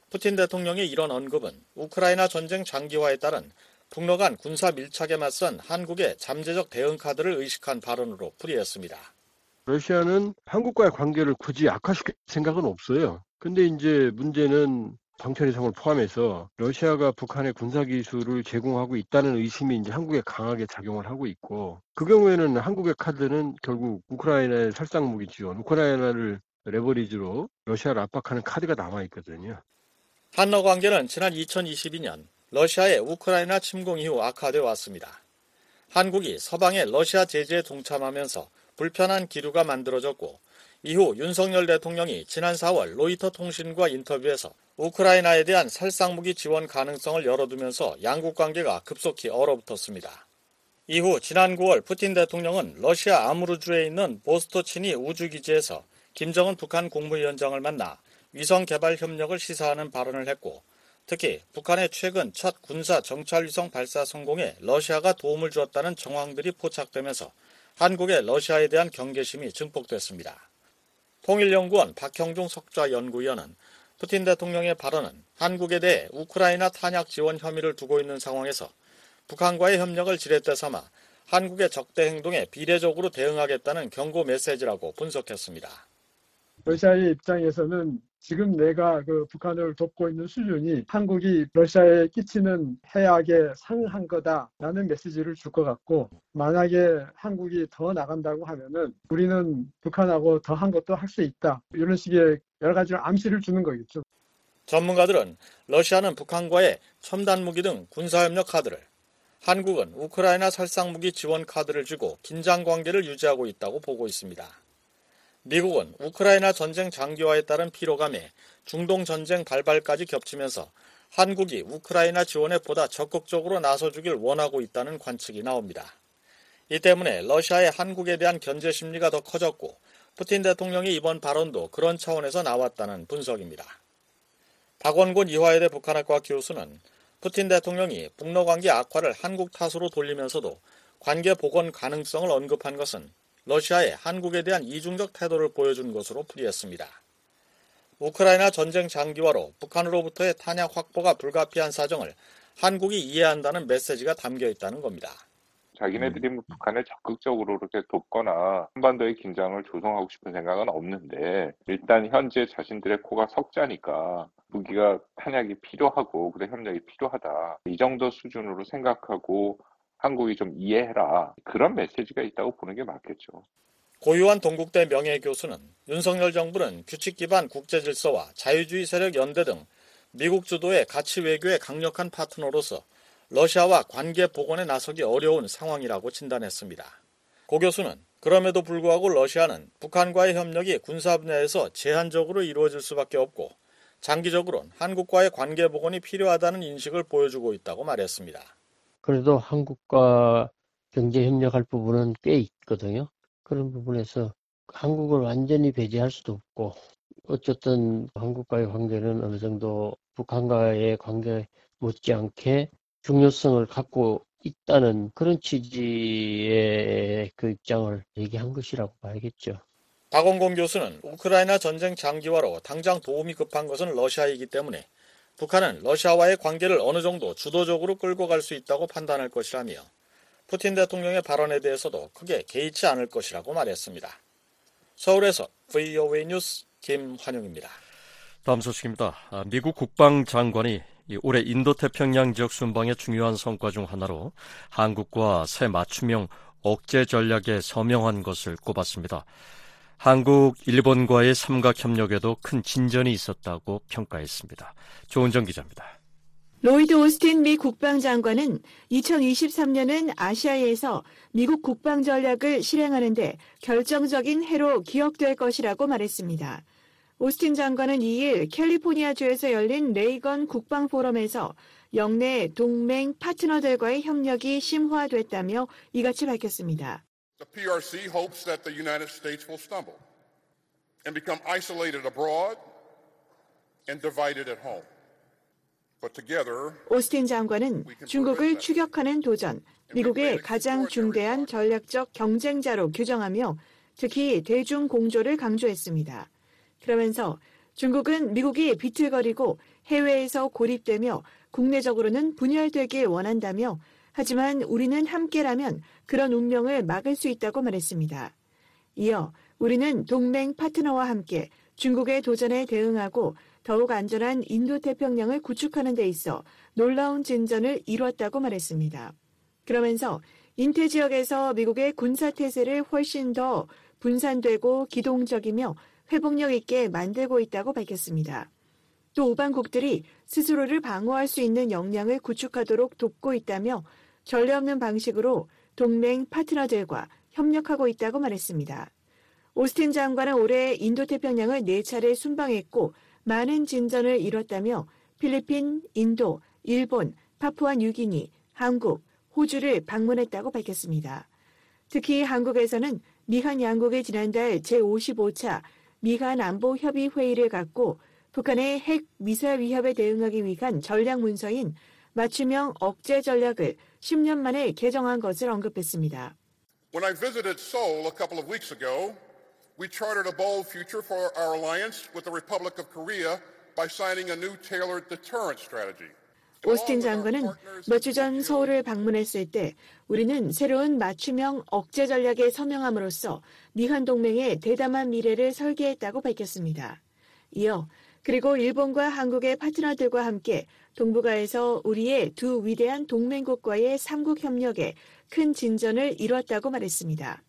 푸틴 대통령의 이런 언급은 우크라이나 전쟁 장기화에 따른 북러 간 군사 밀착에 맞선 한국의 잠재적 대응 카드를 의식한 발언으로 풀이했습니다. 러시아는 한국과의 관계를 굳이 악화시킬 생각은 없어요. 근데 이제 문제는 정찰 이상을 포함해서 러시아가 북한의 군사 기술을 제공하고 있다는 의심이 이제 한국에 강하게 작용을 하고 있고 그 경우에는 한국의 카드는 결국 우크라이나의 살상 무기 지원, 우크라이나를 레버리지로 러시아를 압박하는 카드가 남아 있거든요. 한러 관계는 지난 2022년 러시아의 우크라이나 침공 이후 악화돼 왔습니다. 한국이 서방의 러시아 제재에 동참하면서 불편한 기류가 만들어졌고 이후 윤석열 대통령이 지난 4월 로이터 통신과 인터뷰에서 우크라이나에 대한 살상무기 지원 가능성을 열어두면서 양국 관계가 급속히 얼어붙었습니다. 이후 지난 9월 푸틴 대통령은 러시아 아무르주에 있는 보스토치니 우주기지에서 김정은 북한 국무위원장을 만나 위성 개발 협력을 시사하는 발언을 했고 특히 북한의 최근 첫 군사 정찰위성 발사 성공에 러시아가 도움을 주었다는 정황들이 포착되면서 한국의 러시아에 대한 경계심이 증폭됐습니다. 통일연구원 박형중 석좌 연구위원은 푸틴 대통령의 발언은 한국에 대해 우크라이나 탄약 지원 혐의를 두고 있는 상황에서 북한과의 협력을 지렛대 삼아 한국의 적대 행동에 비례적으로 대응하겠다는 경고 메시지라고 분석했습니다. 러시아의 입장에서는 지금 내가 그 북한을 돕고 있는 수준이 한국이 러시아에 끼치는 해악에 상한 거다라는 메시지를 줄 것 같고 만약에 한국이 더 나간다고 하면은 우리는 북한하고 더 한 것도 할 수 있다 이런 식의 여러 가지로 암시를 주는 거겠죠. 전문가들은 러시아는 북한과의 첨단 무기 등 군사 협력 카드를 한국은 우크라이나 살상 무기 지원 카드를 쥐고 긴장 관계를 유지하고 있다고 보고 있습니다. 미국은 우크라이나 전쟁 장기화에 따른 피로감에 중동 전쟁 발발까지 겹치면서 한국이 우크라이나 지원에 보다 적극적으로 나서주길 원하고 있다는 관측이 나옵니다. 이 때문에 러시아의 한국에 대한 견제 심리가 더 커졌고 푸틴 대통령의 이번 발언도 그런 차원에서 나왔다는 분석입니다. 박원곤 이화여대 북한학과 교수는 푸틴 대통령이 북러 관계 악화를 한국 탓으로 돌리면서도 관계 복원 가능성을 언급한 것은 러시아의 한국에 대한 이중적 태도를 보여준 것으로 풀이했습니다. 우크라이나 전쟁 장기화로 북한으로부터의 탄약 확보가 불가피한 사정을 한국이 이해한다는 메시지가 담겨 있다는 겁니다. 자기네들이 뭐 북한을 적극적으로 그렇게 돕거나 한반도의 긴장을 조성하고 싶은 생각은 없는데 일단 현재 자신들의 코가 석자니까 무기가 탄약이 필요하고 그래 협력이 필요하다 이 정도 수준으로 생각하고 한국이 좀 이해해라. 그런 메시지가 있다고 보는 게 맞겠죠. 고유한 동국대 명예교수는 윤석열 정부는 규칙 기반 국제 질서와 자유주의 세력 연대 등 미국 주도의 가치 외교의 강력한 파트너로서 러시아와 관계 복원에 나서기 어려운 상황이라고 진단했습니다. 고 교수는 그럼에도 불구하고 러시아는 북한과의 협력이 군사 분야에서 제한적으로 이루어질 수밖에 없고 장기적으로는 한국과의 관계 복원이 필요하다는 인식을 보여주고 있다고 말했습니다. 그래도 한국과 경제 협력할 부분은 꽤 있거든요. 그런 부분에서 한국을 완전히 배제할 수도 없고 어쨌든 한국과의 관계는 어느 정도 북한과의 관계 못지않게 중요성을 갖고 있다는 그런 취지의 그 입장을 얘기한 것이라고 봐야겠죠. 박원공 교수는 우크라이나 전쟁 장기화로 당장 도움이 급한 것은 러시아이기 때문에 북한은 러시아와의 관계를 어느 정도 주도적으로 끌고 갈 수 있다고 판단할 것이라며 푸틴 대통령의 발언에 대해서도 크게 개의치 않을 것이라고 말했습니다. 서울에서 VOA 뉴스 김환영입니다. 다음 소식입니다. 아, 미국 국방장관이 올해 인도태평양 지역 순방의 중요한 성과 중 하나로 한국과 새 맞춤형 억제 전략에 서명한 것을 꼽았습니다. 한국, 일본과의 삼각 협력에도 큰 진전이 있었다고 평가했습니다. 조은정 기자입니다. 로이드 오스틴 미 국방장관은 2023년은 아시아에서 미국 국방 전략을 실행하는데 결정적인 해로 기억될 것이라고 말했습니다. 오스틴 장관은 2일 캘리포니아주에서 열린 레이건 국방 포럼에서 영내 동맹 파트너들과의 협력이 심화됐다며 이같이 밝혔습니다. The PRC hopes that the United States will stumble and become isolated abroad and divided at home. 오스틴 장관은 중국을 추격하는 도전, 미국의 가장 중대한 전략적 경쟁자로 규정하며 특히 대중 공조를 강조했습니다. 그러면서 중국은 미국이 비틀거리고 해외에서 고립되며 국내적으로는 분열되길 원한다며 하지만 우리는 함께라면 그런 운명을 막을 수 있다고 말했습니다. 이어 우리는 동맹 파트너와 함께 중국의 도전에 대응하고 더욱 안전한 인도태평양을 구축하는 데 있어 놀라운 진전을 이뤘다고 말했습니다. 그러면서 인태 지역에서 미국의 군사태세를 훨씬 더 분산되고 기동적이며 회복력 있게 만들고 있다고 밝혔습니다. 또 우방국들이 스스로를 방어할 수 있는 역량을 구축하도록 돕고 있다며 전례 없는 방식으로 동맹 파트너들과 협력하고 있다고 말했습니다. 오스틴 장관은 올해 인도태평양을 4차례 순방했고 많은 진전을 이뤘다며 필리핀, 인도, 일본, 파푸아 뉴기니, 한국, 호주를 방문했다고 밝혔습니다. 특히 한국에서는 미한 양국이 지난달 제55차 미한 안보 협의 회의를 갖고 북한의 핵 미사일 위협에 대응하기 위한 전략 문서인 맞춤형 억제 전략을 10년 만에 개정한 것을 언급했습니다. When I visited Seoul a couple of weeks ago, we chartered a bold future for our alliance with the Republic of Korea by signing a new tailored deterrent strategy. 오스틴 장관은 몇 주 전 서울을 방문했을 때 우리는 새로운 맞춤형 억제 전략에 서명함으로써 미한 동맹의 대담한 미래를 설계했다고 밝혔습니다. 이어 그리고 일본과 한국의 파트너들과 함께 동북아에서 우리의 두 위대한 동맹국과의 삼국 협력에 큰 진전을 이뤘다고 말했습니다.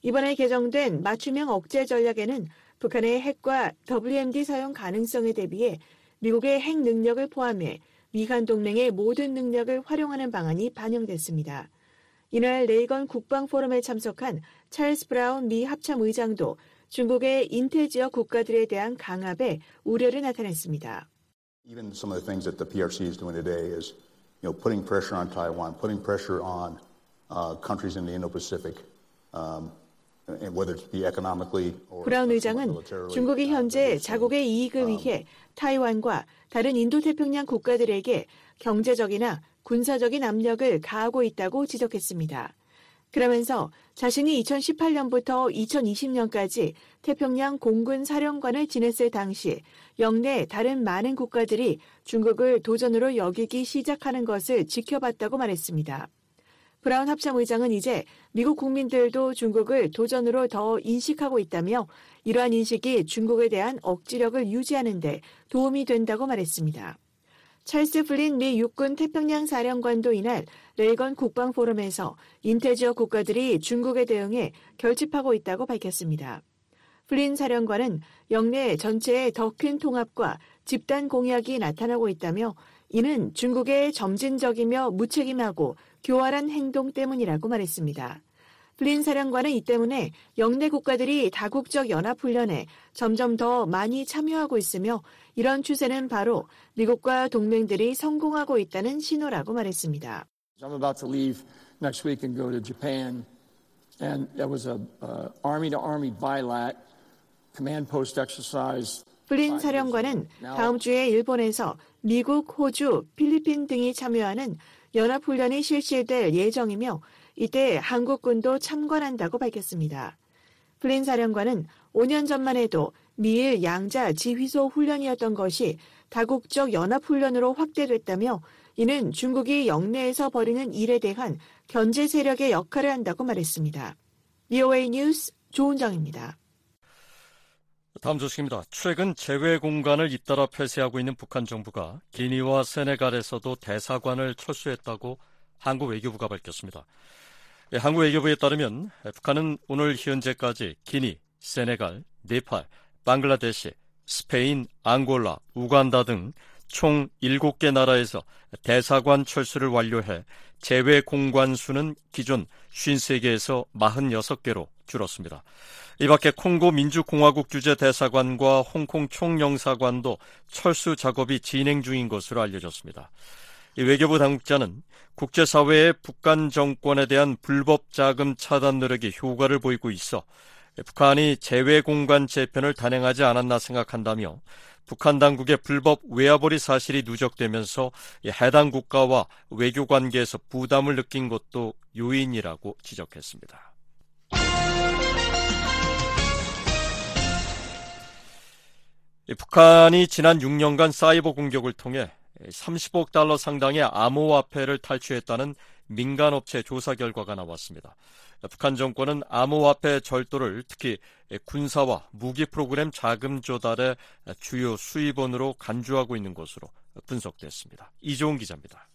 이번에 개정된 맞춤형 억제 전략에는 북한의 핵과 WMD 사용 가능성에 대비해 미국의 핵 능력을 포함해 미한 동맹의 모든 능력을 활용하는 방안이 반영됐습니다. 이날 레이건 국방 포럼에 참석한 찰스 브라운 미 합참 의장도 중국의 인태 지역 국가들에 대한 강압에 우려를 나타냈습니다. Even some of the things that the PRC is doing today is, you know, putting pressure on Taiwan, putting pressure on uh, countries in the Indo-Pacific. Um, 브라운 의장은 중국이 현재 자국의 이익을 위해 타이완과 다른 인도태평양 국가들에게 경제적이나 군사적인 압력을 가하고 있다고 지적했습니다. 그러면서 자신이 2018년부터 2020년까지 태평양 공군 사령관을 지냈을 당시 역내 다른 많은 국가들이 중국을 도전으로 여기기 시작하는 것을 지켜봤다고 말했습니다. 브라운 합참의장은 이제 미국 국민들도 중국을 도전으로 더 인식하고 있다며 이러한 인식이 중국에 대한 억지력을 유지하는 데 도움이 된다고 말했습니다. 찰스 플린 미 육군 태평양 사령관도 이날 레이건 국방 포럼에서 인태 지역 국가들이 중국에 대응해 결집하고 있다고 밝혔습니다. 플린 사령관은 역내 전체의 더 큰 통합과 집단 공약이 나타나고 있다며 이는 중국의 점진적이며 무책임하고 교활한 행동 때문이라고 말했습니다. 플린 사령관은 이 때문에 역내 국가들이 다국적 연합훈련에 점점 더 많이 참여하고 있으며 이런 추세는 바로 미국과 동맹들이 성공하고 있다는 신호라고 말했습니다. I'm about to leave next week and go to Japan, and that was a uh, army to army bilat. 플린 사령관은 다음 주에 일본에서 미국, 호주, 필리핀 등이 참여하는 연합훈련이 실시될 예정이며 이때 한국군도 참관한다고 밝혔습니다. 플린 사령관은 5년 전만 해도 미일 양자 지휘소 훈련이었던 것이 다국적 연합훈련으로 확대됐다며 이는 중국이 영내에서 벌이는 일에 대한 견제 세력의 역할을 한다고 말했습니다. BOA 뉴스 조은정입니다. 다음 소식입니다. 최근 재외 공간을 잇따라 폐쇄하고 있는 북한 정부가 기니와 세네갈에서도 대사관을 철수했다고 한국 외교부가 밝혔습니다. 예, 한국 외교부에 따르면 북한은 오늘 현재까지 기니, 세네갈, 네팔, 방글라데시, 스페인, 앙골라, 우간다 등 총 7개 나라에서 대사관 철수를 완료해 재외 공관 수는 기존 53개에서 46개로 줄었습니다. 이 밖에 콩고 민주공화국 주재 대사관과 홍콩 총영사관도 철수 작업이 진행 중인 것으로 알려졌습니다. 외교부 당국자는 국제사회의 북한 정권에 대한 불법 자금 차단 노력이 효과를 보이고 있어 북한이 재외 공간 재편을 단행하지 않았나 생각한다며 북한 당국의 불법 외화벌이 사실이 누적되면서 해당 국가와 외교 관계에서 부담을 느낀 것도 요인이라고 지적했습니다. 북한이 지난 6년간 사이버 공격을 통해 30억 달러 상당의 암호화폐를 탈취했다는 민간업체 조사 결과가 나왔습니다. 북한 정권은 암호화폐 절도를 특히 군사와 무기 프로그램 자금 조달의 주요 수입원으로 간주하고 있는 것으로 분석됐습니다. 이종훈 기자입니다.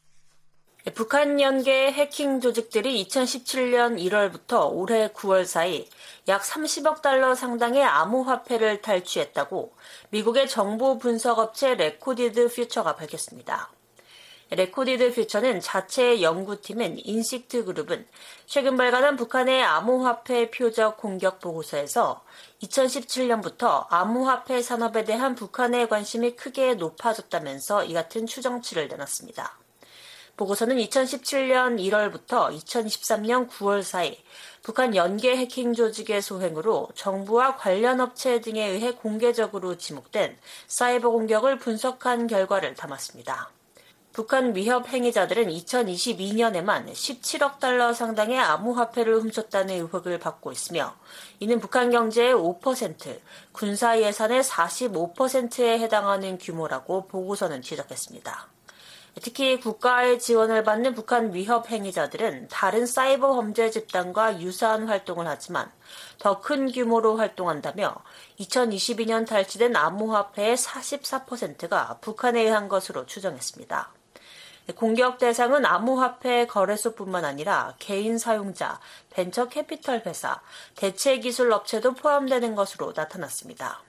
북한 연계 해킹 조직들이 2017년 1월부터 올해 9월 사이 약 30억 달러 상당의 암호화폐를 탈취했다고 미국의 정보 분석 업체 Recorded Future가 밝혔습니다. Recorded Future는 자체 연구팀인 Insikt 그룹은 최근 발간한 북한의 암호화폐 표적 공격 보고서에서 2017년부터 암호화폐 산업에 대한 북한의 관심이 크게 높아졌다면서 이 같은 추정치를 내놨습니다. 보고서는 2017년 1월부터 2023년 9월 사이 북한 연계 해킹 조직의 소행으로 정부와 관련 업체 등에 의해 공개적으로 지목된 사이버 공격을 분석한 결과를 담았습니다. 북한 위협 행위자들은 2022년에만 17억 달러 상당의 암호화폐를 훔쳤다는 의혹을 받고 있으며 이는 북한 경제의 5%, 군사 예산의 45%에 해당하는 규모라고 보고서는 지적했습니다. 특히 국가의 지원을 받는 북한 위협 행위자들은 다른 사이버 범죄 집단과 유사한 활동을 하지만 더 큰 규모로 활동한다며 2022년 탈취된 암호화폐의 44%가 북한에 의한 것으로 추정했습니다. 공격 대상은 암호화폐 거래소뿐만 아니라 개인 사용자, 벤처 캐피털 회사, 대체 기술 업체도 포함되는 것으로 나타났습니다.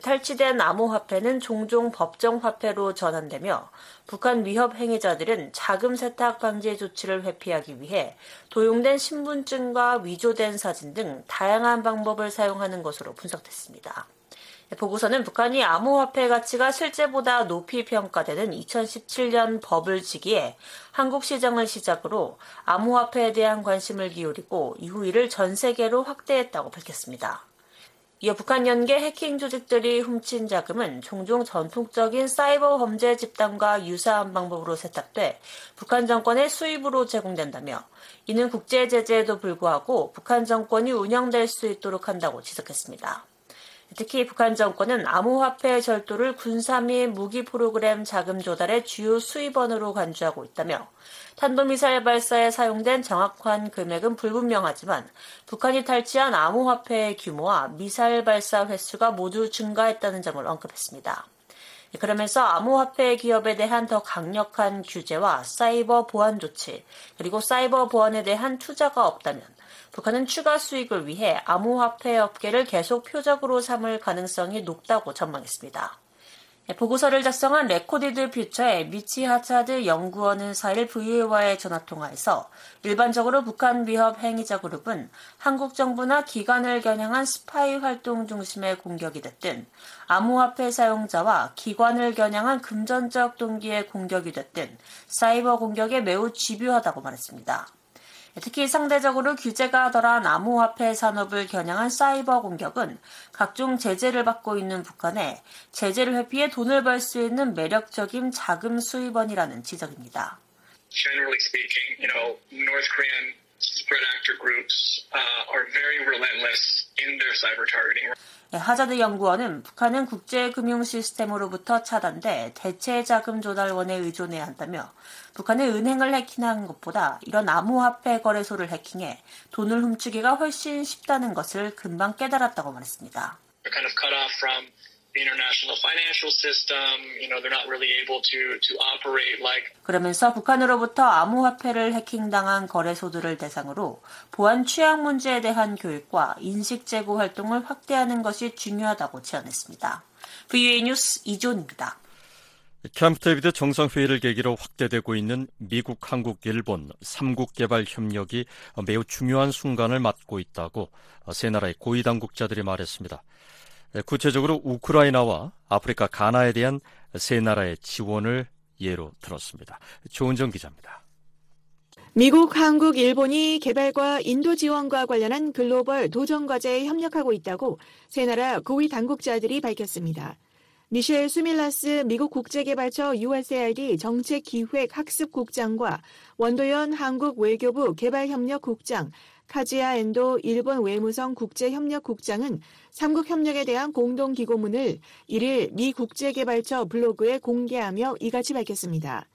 탈취된 암호화폐는 종종 법정화폐로 전환되며 북한 위협 행위자들은 자금 세탁 방지 조치를 회피하기 위해 도용된 신분증과 위조된 사진 등 다양한 방법을 사용하는 것으로 분석됐습니다. 보고서는 북한이 암호화폐 가치가 실제보다 높이 평가되는 2017년 버블지기에 한국 시장을 시작으로 암호화폐에 대한 관심을 기울이고 이후 이를 전 세계로 확대했다고 밝혔습니다. 이어 북한 연계 해킹 조직들이 훔친 자금은 종종 전통적인 사이버 범죄 집단과 유사한 방법으로 세탁돼 북한 정권의 수입으로 제공된다며 이는 국제 제재에도 불구하고 북한 정권이 운영될 수 있도록 한다고 지적했습니다. 특히 북한 정권은 암호화폐 절도를 군사 및 무기 프로그램 자금 조달의 주요 수입원으로 간주하고 있다며 탄도미사일 발사에 사용된 정확한 금액은 불분명하지만 북한이 탈취한 암호화폐의 규모와 미사일 발사 횟수가 모두 증가했다는 점을 언급했습니다. 그러면서 암호화폐 기업에 대한 더 강력한 규제와 사이버 보안 조치, 그리고 사이버 보안에 대한 투자가 없다면 북한은 추가 수익을 위해 암호화폐 업계를 계속 표적으로 삼을 가능성이 높다고 전망했습니다. 네, 보고서를 작성한 레코디드 퓨처의 미치 하차드 연구원은 4일 VOA와의 전화통화에서 일반적으로 북한 위협 행위자 그룹은 한국 정부나 기관을 겨냥한 스파이 활동 중심의 공격이 됐든 암호화폐 사용자와 기관을 겨냥한 금전적 동기의 공격이 됐든 사이버 공격에 매우 집요하다고 말했습니다. 특히 상대적으로 규제가 덜한 암호화폐 산업을 겨냥한 사이버 공격은 각종 제재를 받고 있는 북한에 제재를 회피해 돈을 벌 수 있는 매력적인 자금 수입원이라는 지적입니다. Generally speaking, you know, North Korean spread actor groups uh, are very relentless in their cyber targeting. 네, 하자드 연구원은 북한은 국제 금융 시스템으로부터 차단돼 대체 자금 조달원에 의존해야 한다며 북한의 은행을 해킹하는 것보다 이런 암호화폐 거래소를 해킹해 돈을 훔치기가 훨씬 쉽다는 것을 금방 깨달았다고 말했습니다. kind of cut off from the international financial system. You know, they're not really able to to operate like. 그러면서 북한으로부터 암호화폐를 해킹당한 거래소들을 대상으로 보안 취약 문제에 대한 교육과 인식 제고 활동을 확대하는 것이 중요하다고 제안했습니다. VA 뉴스 이존입니다. 캠프 데비드 정상회의를 계기로 확대되고 있는 미국, 한국, 일본 3국 개발 협력이 매우 중요한 순간을 맞고 있다고 세 나라의 고위 당국자들이 말했습니다. 구체적으로 우크라이나와 아프리카 가나에 대한 세 나라의 지원을 예로 들었습니다. 조은정 기자입니다. 미국, 한국, 일본이 개발과 인도 지원과 관련한 글로벌 도전 과제에 협력하고 있다고 세 나라 고위 당국자들이 밝혔습니다. 미셸 수밀라스 미국 국제개발처 USAID 정책기획 학습국장과 원도연 한국 외교부 개발협력국장, 카지야 엔도 일본 외무성 국제협력국장은 삼국 협력에 대한 공동 기고문을 1일 미 국제개발처 블로그에 공개하며 이같이 밝혔습니다.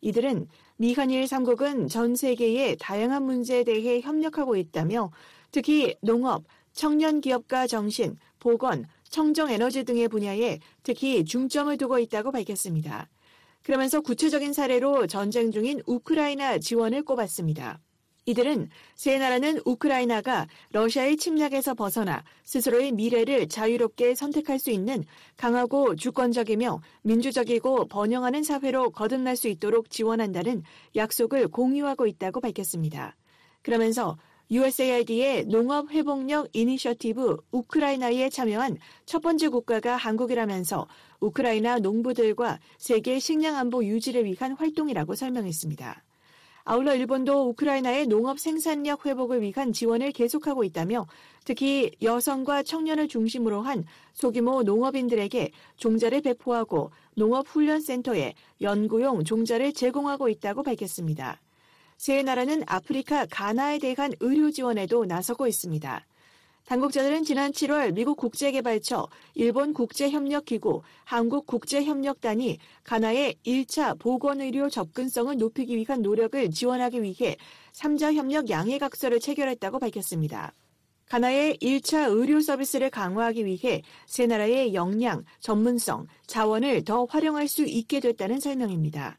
이들은 미한일 3국은 전 세계의 다양한 문제에 대해 협력하고 있다며 특히 농업, 청년 기업가 정신, 보건, 청정 에너지 등의 분야에 특히 중점을 두고 있다고 밝혔습니다. 그러면서 구체적인 사례로 전쟁 중인 우크라이나 지원을 꼽았습니다. 이들은 세 나라는 우크라이나가 러시아의 침략에서 벗어나 스스로의 미래를 자유롭게 선택할 수 있는 강하고 주권적이며 민주적이고 번영하는 사회로 거듭날 수 있도록 지원한다는 약속을 공유하고 있다고 밝혔습니다. 그러면서 USAID의 농업 회복력 이니셔티브 우크라이나에 참여한 첫 번째 국가가 한국이라면서 우크라이나 농부들과 세계 식량 안보 유지를 위한 활동이라고 설명했습니다. 아울러 일본도 우크라이나의 농업 생산력 회복을 위한 지원을 계속하고 있다며 특히 여성과 청년을 중심으로 한 소규모 농업인들에게 종자를 배포하고 농업훈련센터에 연구용 종자를 제공하고 있다고 밝혔습니다. 세 나라는 아프리카 가나에 대한 의료 지원에도 나서고 있습니다. 당국자들은 지난 7월 미국 국제개발처, 일본 국제협력기구, 한국 국제협력단이 가나의 1차 보건의료 접근성을 높이기 위한 노력을 지원하기 위해 3자 협력 양해각서를 체결했다고 밝혔습니다. 가나의 1차 의료 서비스를 강화하기 위해 세 나라의 역량, 전문성, 자원을 더 활용할 수 있게 됐다는 설명입니다.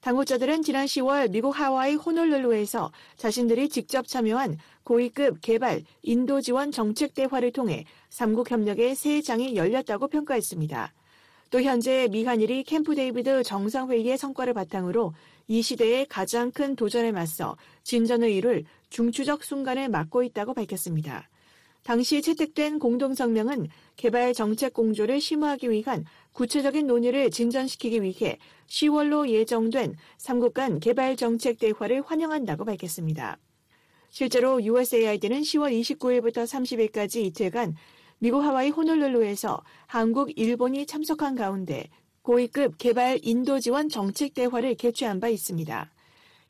당국자들은 지난 10월 미국 하와이 호놀룰루에서 자신들이 직접 참여한 고위급 개발 인도 지원 정책 대화를 통해 삼국 협력의 새 장이 열렸다고 평가했습니다. 또 현재 미한일이 캠프 데이비드 정상회의의 성과를 바탕으로 이 시대의 가장 큰 도전에 맞서 진전의 일을 중추적 순간을 맞고 있다고 밝혔습니다. 당시 채택된 공동성명은 개발 정책 공조를 심화하기 위한 구체적인 논의를 진전시키기 위해 10월로 예정된 3국 간 개발 정책 대화를 환영한다고 밝혔습니다. 실제로 USAID는 10월 29일부터 30일까지 이틀간 미국 하와이 호놀룰루에서 한국, 일본이 참석한 가운데 고위급 개발 인도 지원 정책 대화를 개최한 바 있습니다.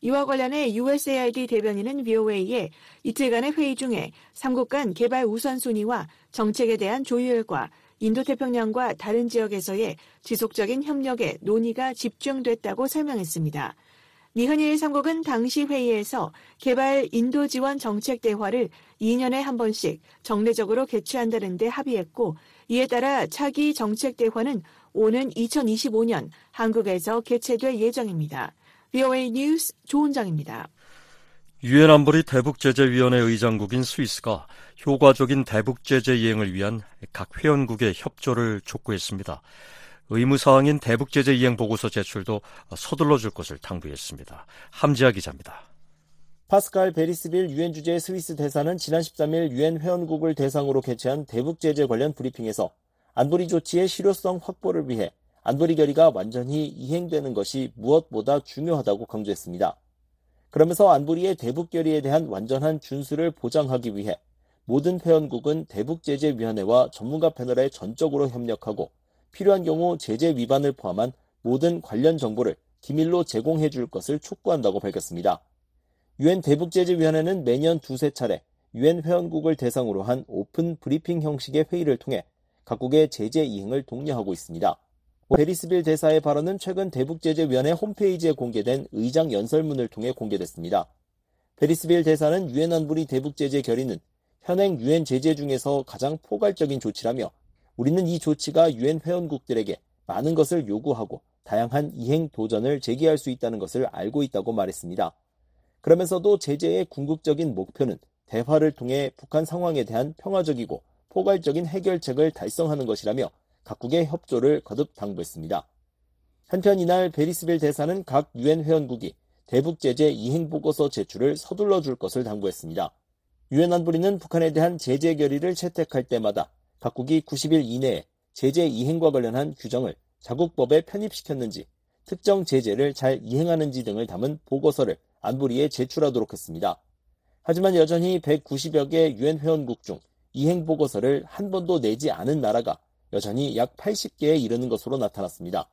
이와 관련해 USAID 대변인은 VOA에 이틀간의 회의 중에 3국 간 개발 우선순위와 정책에 대한 조율과 인도태평양과 다른 지역에서의 지속적인 협력에 논의가 집중됐다고 설명했습니다. 미한일 3국은 당시 회의에서 개발 인도 지원 정책 대화를 2년에 한 번씩 정례적으로 개최한다는 데 합의했고 이에 따라 차기 정책 대화는 오는 2025년 한국에서 개최될 예정입니다. VOA 뉴스 조은정입니다. 유엔 안보리 대북제재위원회 의장국인 스위스가 효과적인 대북제재 이행을 위한 각 회원국의 협조를 촉구했습니다. 의무사항인 대북제재 이행 보고서 제출도 서둘러 줄 것을 당부했습니다. 함지아 기자입니다. 파스칼 베리스빌 유엔 주재 스위스 대사는 지난 13일 유엔 회원국을 대상으로 개최한 대북제재 관련 브리핑에서 안보리 조치의 실효성 확보를 위해 안보리 결의가 완전히 이행되는 것이 무엇보다 중요하다고 강조했습니다. 그러면서 안보리의 대북 결의에 대한 완전한 준수를 보장하기 위해 모든 회원국은 대북제재위원회와 전문가 패널에 전적으로 협력하고 필요한 경우 제재 위반을 포함한 모든 관련 정보를 기밀로 제공해 줄 것을 촉구한다고 밝혔습니다. 유엔 대북제재위원회는 매년 두세 차례 유엔 회원국을 대상으로 한 오픈 브리핑 형식의 회의를 통해 각국의 제재 이행을 독려하고 있습니다. 베리스빌 대사의 발언은 최근 대북제재위원회 홈페이지에 공개된 의장 연설문을 통해 공개됐습니다. 베리스빌 대사는 유엔 안보리 대북제재 결의는 현행 유엔 제재 중에서 가장 포괄적인 조치라며 우리는 이 조치가 유엔 회원국들에게 많은 것을 요구하고 다양한 이행 도전을 제기할 수 있다는 것을 알고 있다고 말했습니다. 그러면서도 제재의 궁극적인 목표는 대화를 통해 북한 상황에 대한 평화적이고 포괄적인 해결책을 달성하는 것이라며 각국의 협조를 거듭 당부했습니다. 한편 이날 베리스빌 대사는 각 유엔 회원국이 대북 제재 이행 보고서 제출을 서둘러 줄 것을 당부했습니다. 유엔 안보리는 북한에 대한 제재 결의를 채택할 때마다 각국이 90일 이내에 제재 이행과 관련한 규정을 자국법에 편입시켰는지 특정 제재를 잘 이행하는지 등을 담은 보고서를 안보리에 제출하도록 했습니다. 하지만 여전히 190여 개 유엔 회원국 중 이행 보고서를 한 번도 내지 않은 나라가 여전히 약 80개에 이르는 것으로 나타났습니다.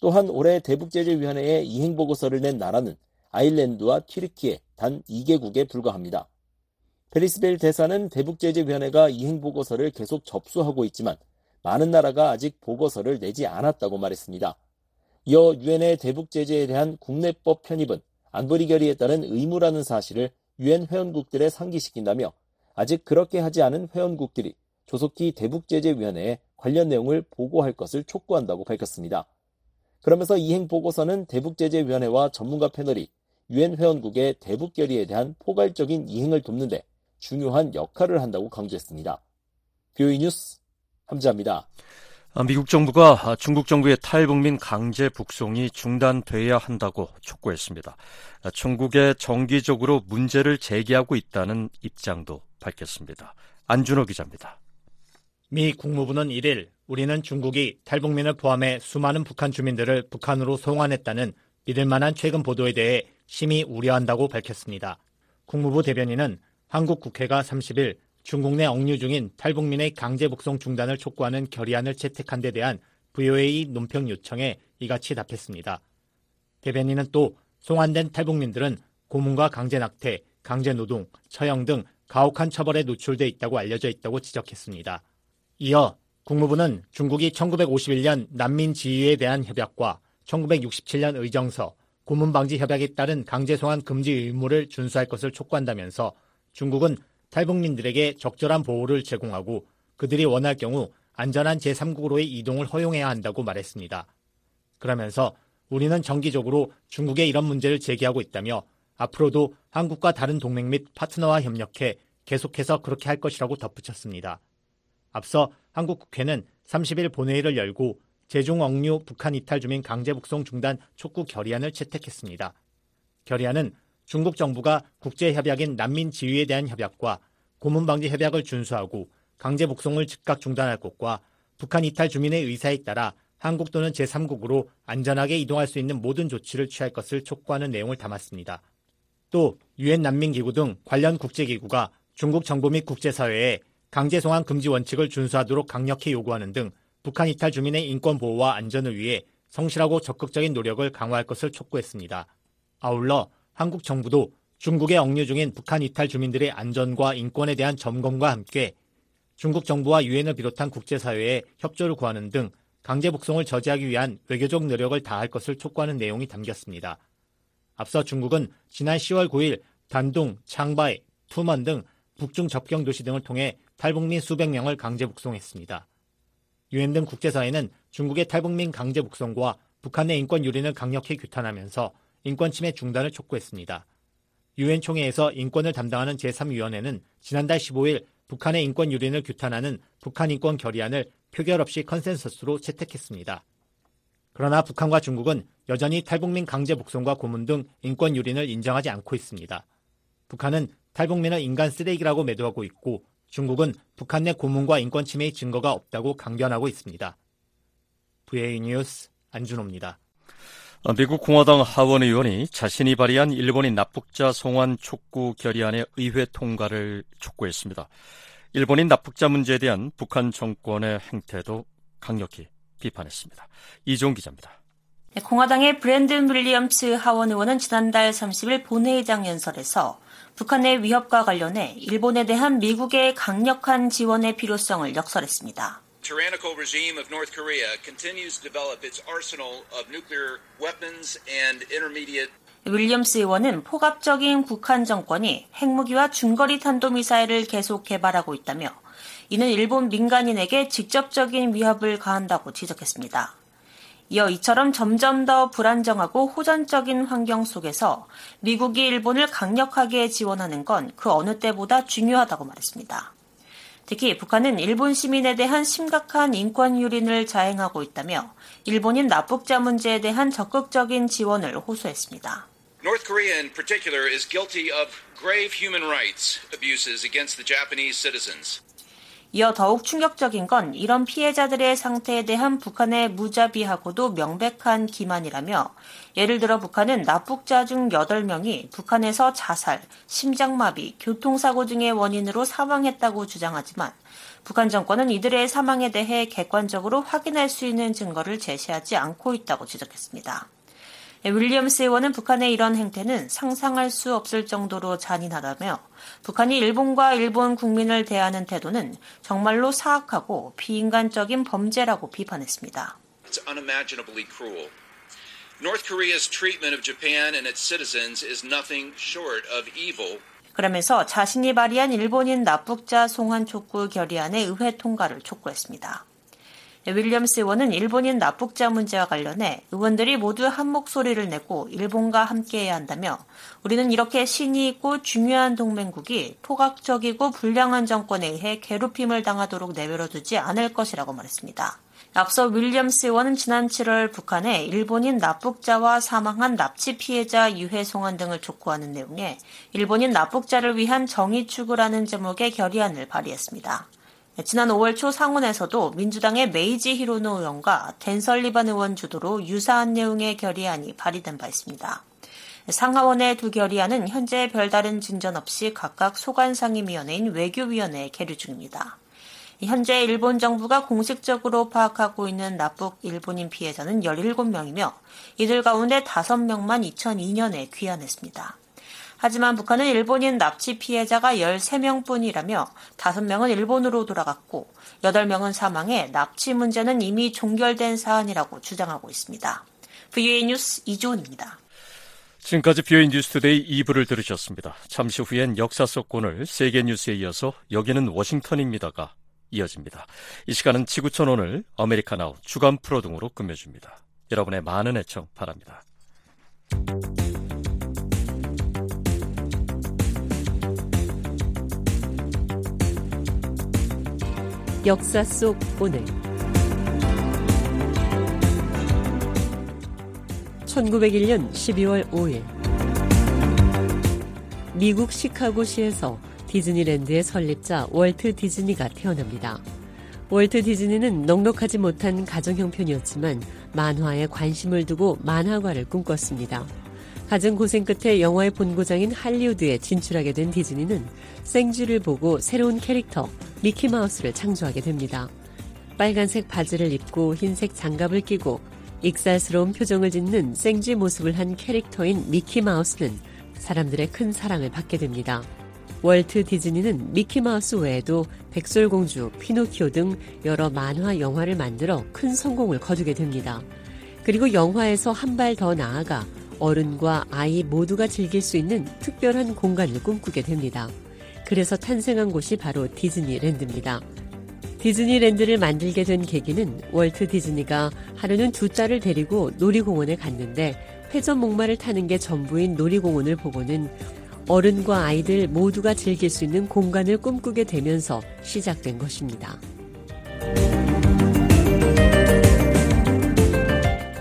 또한 올해 대북제재위원회에 이행보고서를 낸 나라는 아일랜드와 튀르키예 단 2개국에 불과합니다. 페리스벨 대사는 대북제재위원회가 이행보고서를 계속 접수하고 있지만 많은 나라가 아직 보고서를 내지 않았다고 말했습니다. 이어 유엔의 대북제재에 대한 국내법 편입은 안보리 결의에 따른 의무라는 사실을 유엔 회원국들에 상기시킨다며 아직 그렇게 하지 않은 회원국들이 조속히 대북제재위원회에 관련 내용을 보고할 것을 촉구한다고 밝혔습니다. 그러면서 이행 보고서는 대북제재위원회와 전문가 패널이 유엔 회원국의 대북 결의에 대한 포괄적인 이행을 돕는데 중요한 역할을 한다고 강조했습니다. 뷰이 뉴스 함지합니다. 아, 미국 정부가 중국 정부의 탈북민 강제 북송이 중단돼야 한다고 촉구했습니다. 중국에 정기적으로 문제를 제기하고 있다는 입장도 밝혔습니다. 안준호 기자입니다. 미 국무부는 1일 우리는 중국이 탈북민을 포함해 수많은 북한 주민들을 북한으로 송환했다는 믿을 만한 최근 보도에 대해 심히 우려한다고 밝혔습니다. 국무부 대변인은 한국 국회가 30일 중국 내 억류 중인 탈북민의 강제 북송 중단을 촉구하는 결의안을 채택한 데 대한 VOA 논평 요청에 이같이 답했습니다. 대변인은 또 송환된 탈북민들은 고문과 강제 낙태, 강제 노동, 처형 등 가혹한 처벌에 노출돼 있다고 알려져 있다고 지적했습니다. 이어 국무부는 중국이 1951년 난민 지위에 대한 협약과 1967년 의정서, 고문 방지 협약에 따른 강제 송환 금지 의무를 준수할 것을 촉구한다면서 중국은 탈북민들에게 적절한 보호를 제공하고 그들이 원할 경우 안전한 제3국으로의 이동을 허용해야 한다고 말했습니다. 그러면서 우리는 정기적으로 중국에 이런 문제를 제기하고 있다며 앞으로도 한국과 다른 동맹 및 파트너와 협력해 계속해서 그렇게 할 것이라고 덧붙였습니다. 앞서 한국 국회는 30일 본회의를 열고 제중 억류 북한 이탈 주민 강제 북송 중단 촉구 결의안을 채택했습니다. 결의안은 중국 정부가 국제 협약인 난민 지위에 대한 협약과 고문 방지 협약을 준수하고 강제 북송을 즉각 중단할 것과 북한 이탈 주민의 의사에 따라 한국 또는 제3국으로 안전하게 이동할 수 있는 모든 조치를 취할 것을 촉구하는 내용을 담았습니다. 또 유엔 난민기구 등 관련 국제기구가 중국 정부 및 국제사회에 강제 송환 금지 원칙을 준수하도록 강력히 요구하는 등 북한 이탈 주민의 인권 보호와 안전을 위해 성실하고 적극적인 노력을 강화할 것을 촉구했습니다. 아울러 한국 정부도 중국에 억류 중인 북한 이탈 주민들의 안전과 인권에 대한 점검과 함께 중국 정부와 유엔을 비롯한 국제사회에 협조를 구하는 등 강제 북송을 저지하기 위한 외교적 노력을 다할 것을 촉구하는 내용이 담겼습니다. 앞서 중국은 지난 10월 9일 단둥, 창바이, 투먼 등 북중 접경 도시 등을 통해 탈북민 수백 명을 강제 북송했습니다. 유엔 등 국제사회는 중국의 탈북민 강제 북송과 북한의 인권 유린을 강력히 규탄하면서 인권 침해 중단을 촉구했습니다. 유엔 총회에서 인권을 담당하는 제3위원회는 지난달 15일 북한의 인권 유린을 규탄하는 북한 인권 결의안을 표결 없이 컨센서스로 채택했습니다. 그러나 북한과 중국은 여전히 탈북민 강제 북송과 고문 등 인권 유린을 인정하지 않고 있습니다. 북한은 탈북민을 인간 쓰레기라고 매도하고 있고 중국은 북한 내 고문과 인권 침해의 증거가 없다고 강변하고 있습니다. VA 뉴스 안준호입니다. 어, 미국 공화당 하원 의원이 자신이 발의한 일본인 납북자 송환 촉구 결의안의 의회 통과를 촉구했습니다. 일본인 납북자 문제에 대한 북한 정권의 행태도 강력히 비판했습니다. 이종 기자입니다. 네, 공화당의 브랜든 윌리엄스 하원 의원은 지난달 30일 본회의장 연설에서 북한의 위협과 관련해 일본에 대한 미국의 강력한 지원의 필요성을 역설했습니다. tyrannical regime of North Korea continues to develop its arsenal of nuclear weapons and intermediate 윌리엄스 의원은 포갑적인 북한 정권이 핵무기와 중거리 탄도미사일을 계속 개발하고 있다며 이는 일본 민간인에게 직접적인 위협을 가한다고 지적했습니다. 이어 이처럼 점점 더 불안정하고 호전적인 환경 속에서 미국이 일본을 강력하게 지원하는 건 그 어느 때보다 중요하다고 말했습니다. 특히 북한은 일본 시민에 대한 심각한 인권 유린을 자행하고 있다며 일본인 납북자 문제에 대한 적극적인 지원을 호소했습니다. North Korea in particular is guilty of grave human rights abuses against the Japanese citizens. 이어 더욱 충격적인 건 이런 피해자들의 상태에 대한 북한의 무자비하고도 명백한 기만이라며 예를 들어 북한은 납북자 중 8명이 북한에서 자살, 심장마비, 교통사고 등의 원인으로 사망했다고 주장하지만 북한 정권은 이들의 사망에 대해 객관적으로 확인할 수 있는 증거를 제시하지 않고 있다고 지적했습니다. 네, 윌리엄스 의원은 북한의 이런 행태는 상상할 수 없을 정도로 잔인하다며 북한이 일본과 일본 국민을 대하는 태도는 정말로 사악하고 비인간적인 범죄라고 비판했습니다. It's unimaginably cruel. North Korea's treatment of Japan and its citizens is nothing short of evil. 그러면서 자신이 발의한 일본인 납북자 송환 촉구 결의안의 의회 통과를 촉구했습니다. 윌리엄스 의원은 일본인 납북자 문제와 관련해 의원들이 모두 한 목소리를 내고 일본과 함께해야 한다며 우리는 이렇게 신이 있고 중요한 동맹국이 포각적이고 불량한 정권에 의해 괴롭힘을 당하도록 내버려두지 않을 것이라고 말했습니다. 앞서 윌리엄스 의원은 지난 7월 북한에 일본인 납북자와 사망한 납치 피해자 유해 송환 등을 촉구하는 내용의 일본인 납북자를 위한 정의 추구라는 제목의 결의안을 발의했습니다. 지난 5월 초 상원에서도 민주당의 메이지 히로노 의원과 댄 설리반 의원 주도로 유사한 내용의 결의안이 발의된 바 있습니다. 상하원의 두 결의안은 현재 별다른 진전 없이 각각 소관상임위원회인 외교위원회에 계류 중입니다. 현재 일본 정부가 공식적으로 파악하고 있는 납북 일본인 피해자는 17명이며 이들 가운데 5명만 2002년에 귀환했습니다. 하지만 북한은 일본인 납치 피해자가 13명뿐이라며 5명은 일본으로 돌아갔고 8명은 사망해 납치 문제는 이미 종결된 사안이라고 주장하고 있습니다. VOA 뉴스 이조은입니다. 지금까지 VOA 뉴스투데이 2부를 들으셨습니다. 잠시 후엔 역사 속 오늘 세계 뉴스에 이어서 여기는 워싱턴입니다가 이어집니다. 이 시간은 지구촌 오늘 아메리카나우 주간 프로 등으로 끝맺줍니다. 여러분의 많은 애청 바랍니다. 역사 속 오늘 1901년 12월 5일 미국 시카고시에서 디즈니랜드의 설립자 월트 디즈니가 태어납니다. 월트 디즈니는 넉넉하지 못한 가정 형편이었지만 만화에 관심을 두고 만화가를 꿈꿨습니다. 갖은 고생 끝에 영화의 본고장인 할리우드에 진출하게 된 디즈니는 생쥐를 보고 새로운 캐릭터 미키마우스를 창조하게 됩니다. 빨간색 바지를 입고 흰색 장갑을 끼고 익살스러운 표정을 짓는 생쥐 모습을 한 캐릭터인 미키마우스는 사람들의 큰 사랑을 받게 됩니다. 월트 디즈니는 미키마우스 외에도 백설공주, 피노키오 등 여러 만화 영화를 만들어 큰 성공을 거두게 됩니다. 그리고 영화에서 한 발 더 나아가 어른과 아이 모두가 즐길 수 있는 특별한 공간을 꿈꾸게 됩니다. 그래서 탄생한 곳이 바로 디즈니랜드입니다. 디즈니랜드를 만들게 된 계기는 월트 디즈니가 하루는 두 딸을 데리고 놀이공원에 갔는데 회전 목마를 타는 게 전부인 놀이공원을 보고는 어른과 아이들 모두가 즐길 수 있는 공간을 꿈꾸게 되면서 시작된 것입니다.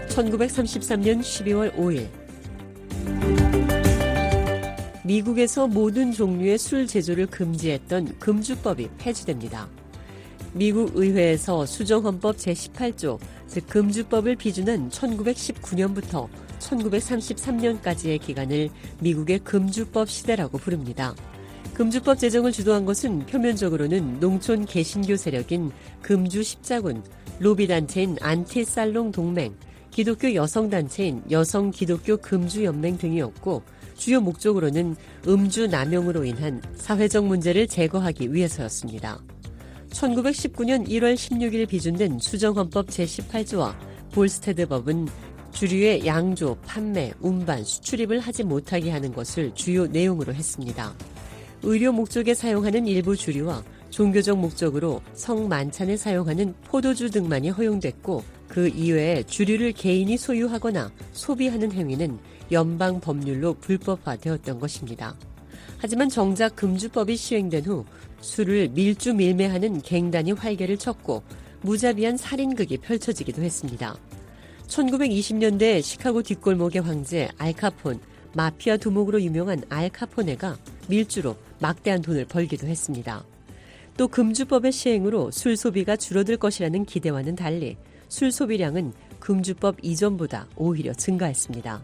1933년 12월 5일 미국에서 모든 종류의 술 제조를 금지했던 금주법이 폐지됩니다. 미국 의회에서 수정헌법 제18조, 즉 금주법을 비준한 1919년부터 1933년까지의 기간을 미국의 금주법 시대라고 부릅니다. 금주법 제정을 주도한 것은 표면적으로는 농촌 개신교 세력인 금주 십자군, 로비단체인 안티살롱 동맹, 기독교 여성단체인 여성 기독교 금주연맹 등이었고 주요 목적으로는 음주 남용으로 인한 사회적 문제를 제거하기 위해서였습니다. 1919년 1월 16일 비준된 수정헌법 제18조와 볼스테드 법은 주류의 양조, 판매, 운반, 수출입을 하지 못하게 하는 것을 주요 내용으로 했습니다. 의료 목적에 사용하는 일부 주류와 종교적 목적으로 성만찬에 사용하는 포도주 등만이 허용됐고 그 이외에 주류를 개인이 소유하거나 소비하는 행위는 연방 법률로 불법화되었던 것입니다. 하지만 정작 금주법이 시행된 후 술을 밀주 밀매하는 갱단이 활개를 쳤고 무자비한 살인극이 펼쳐지기도 했습니다. 1920년대 시카고 뒷골목의 황제 알카폰, 마피아 두목으로 유명한 알카포네가 밀주로 막대한 돈을 벌기도 했습니다. 또 금주법의 시행으로 술 소비가 줄어들 것이라는 기대와는 달리 술 소비량은 금주법 이전보다 오히려 증가했습니다.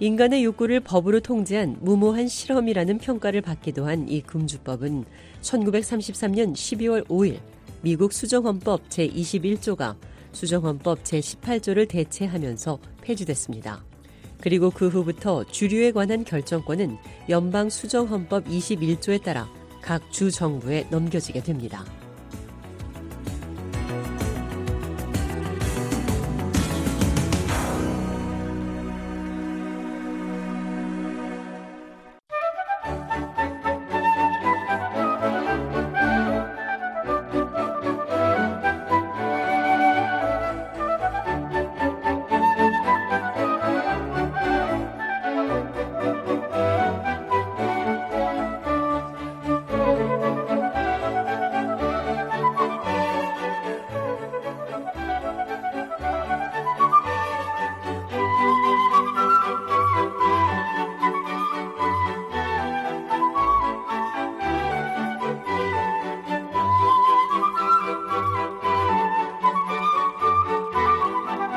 인간의 욕구를 법으로 통제한 무모한 실험이라는 평가를 받기도 한 이 금주법은 1933년 12월 5일 미국 수정헌법 제21조가 수정헌법 제18조를 대체하면서 폐지됐습니다. 그리고 그 후부터 주류에 관한 결정권은 연방 수정헌법 21조에 따라 각 주 정부에 넘겨지게 됩니다.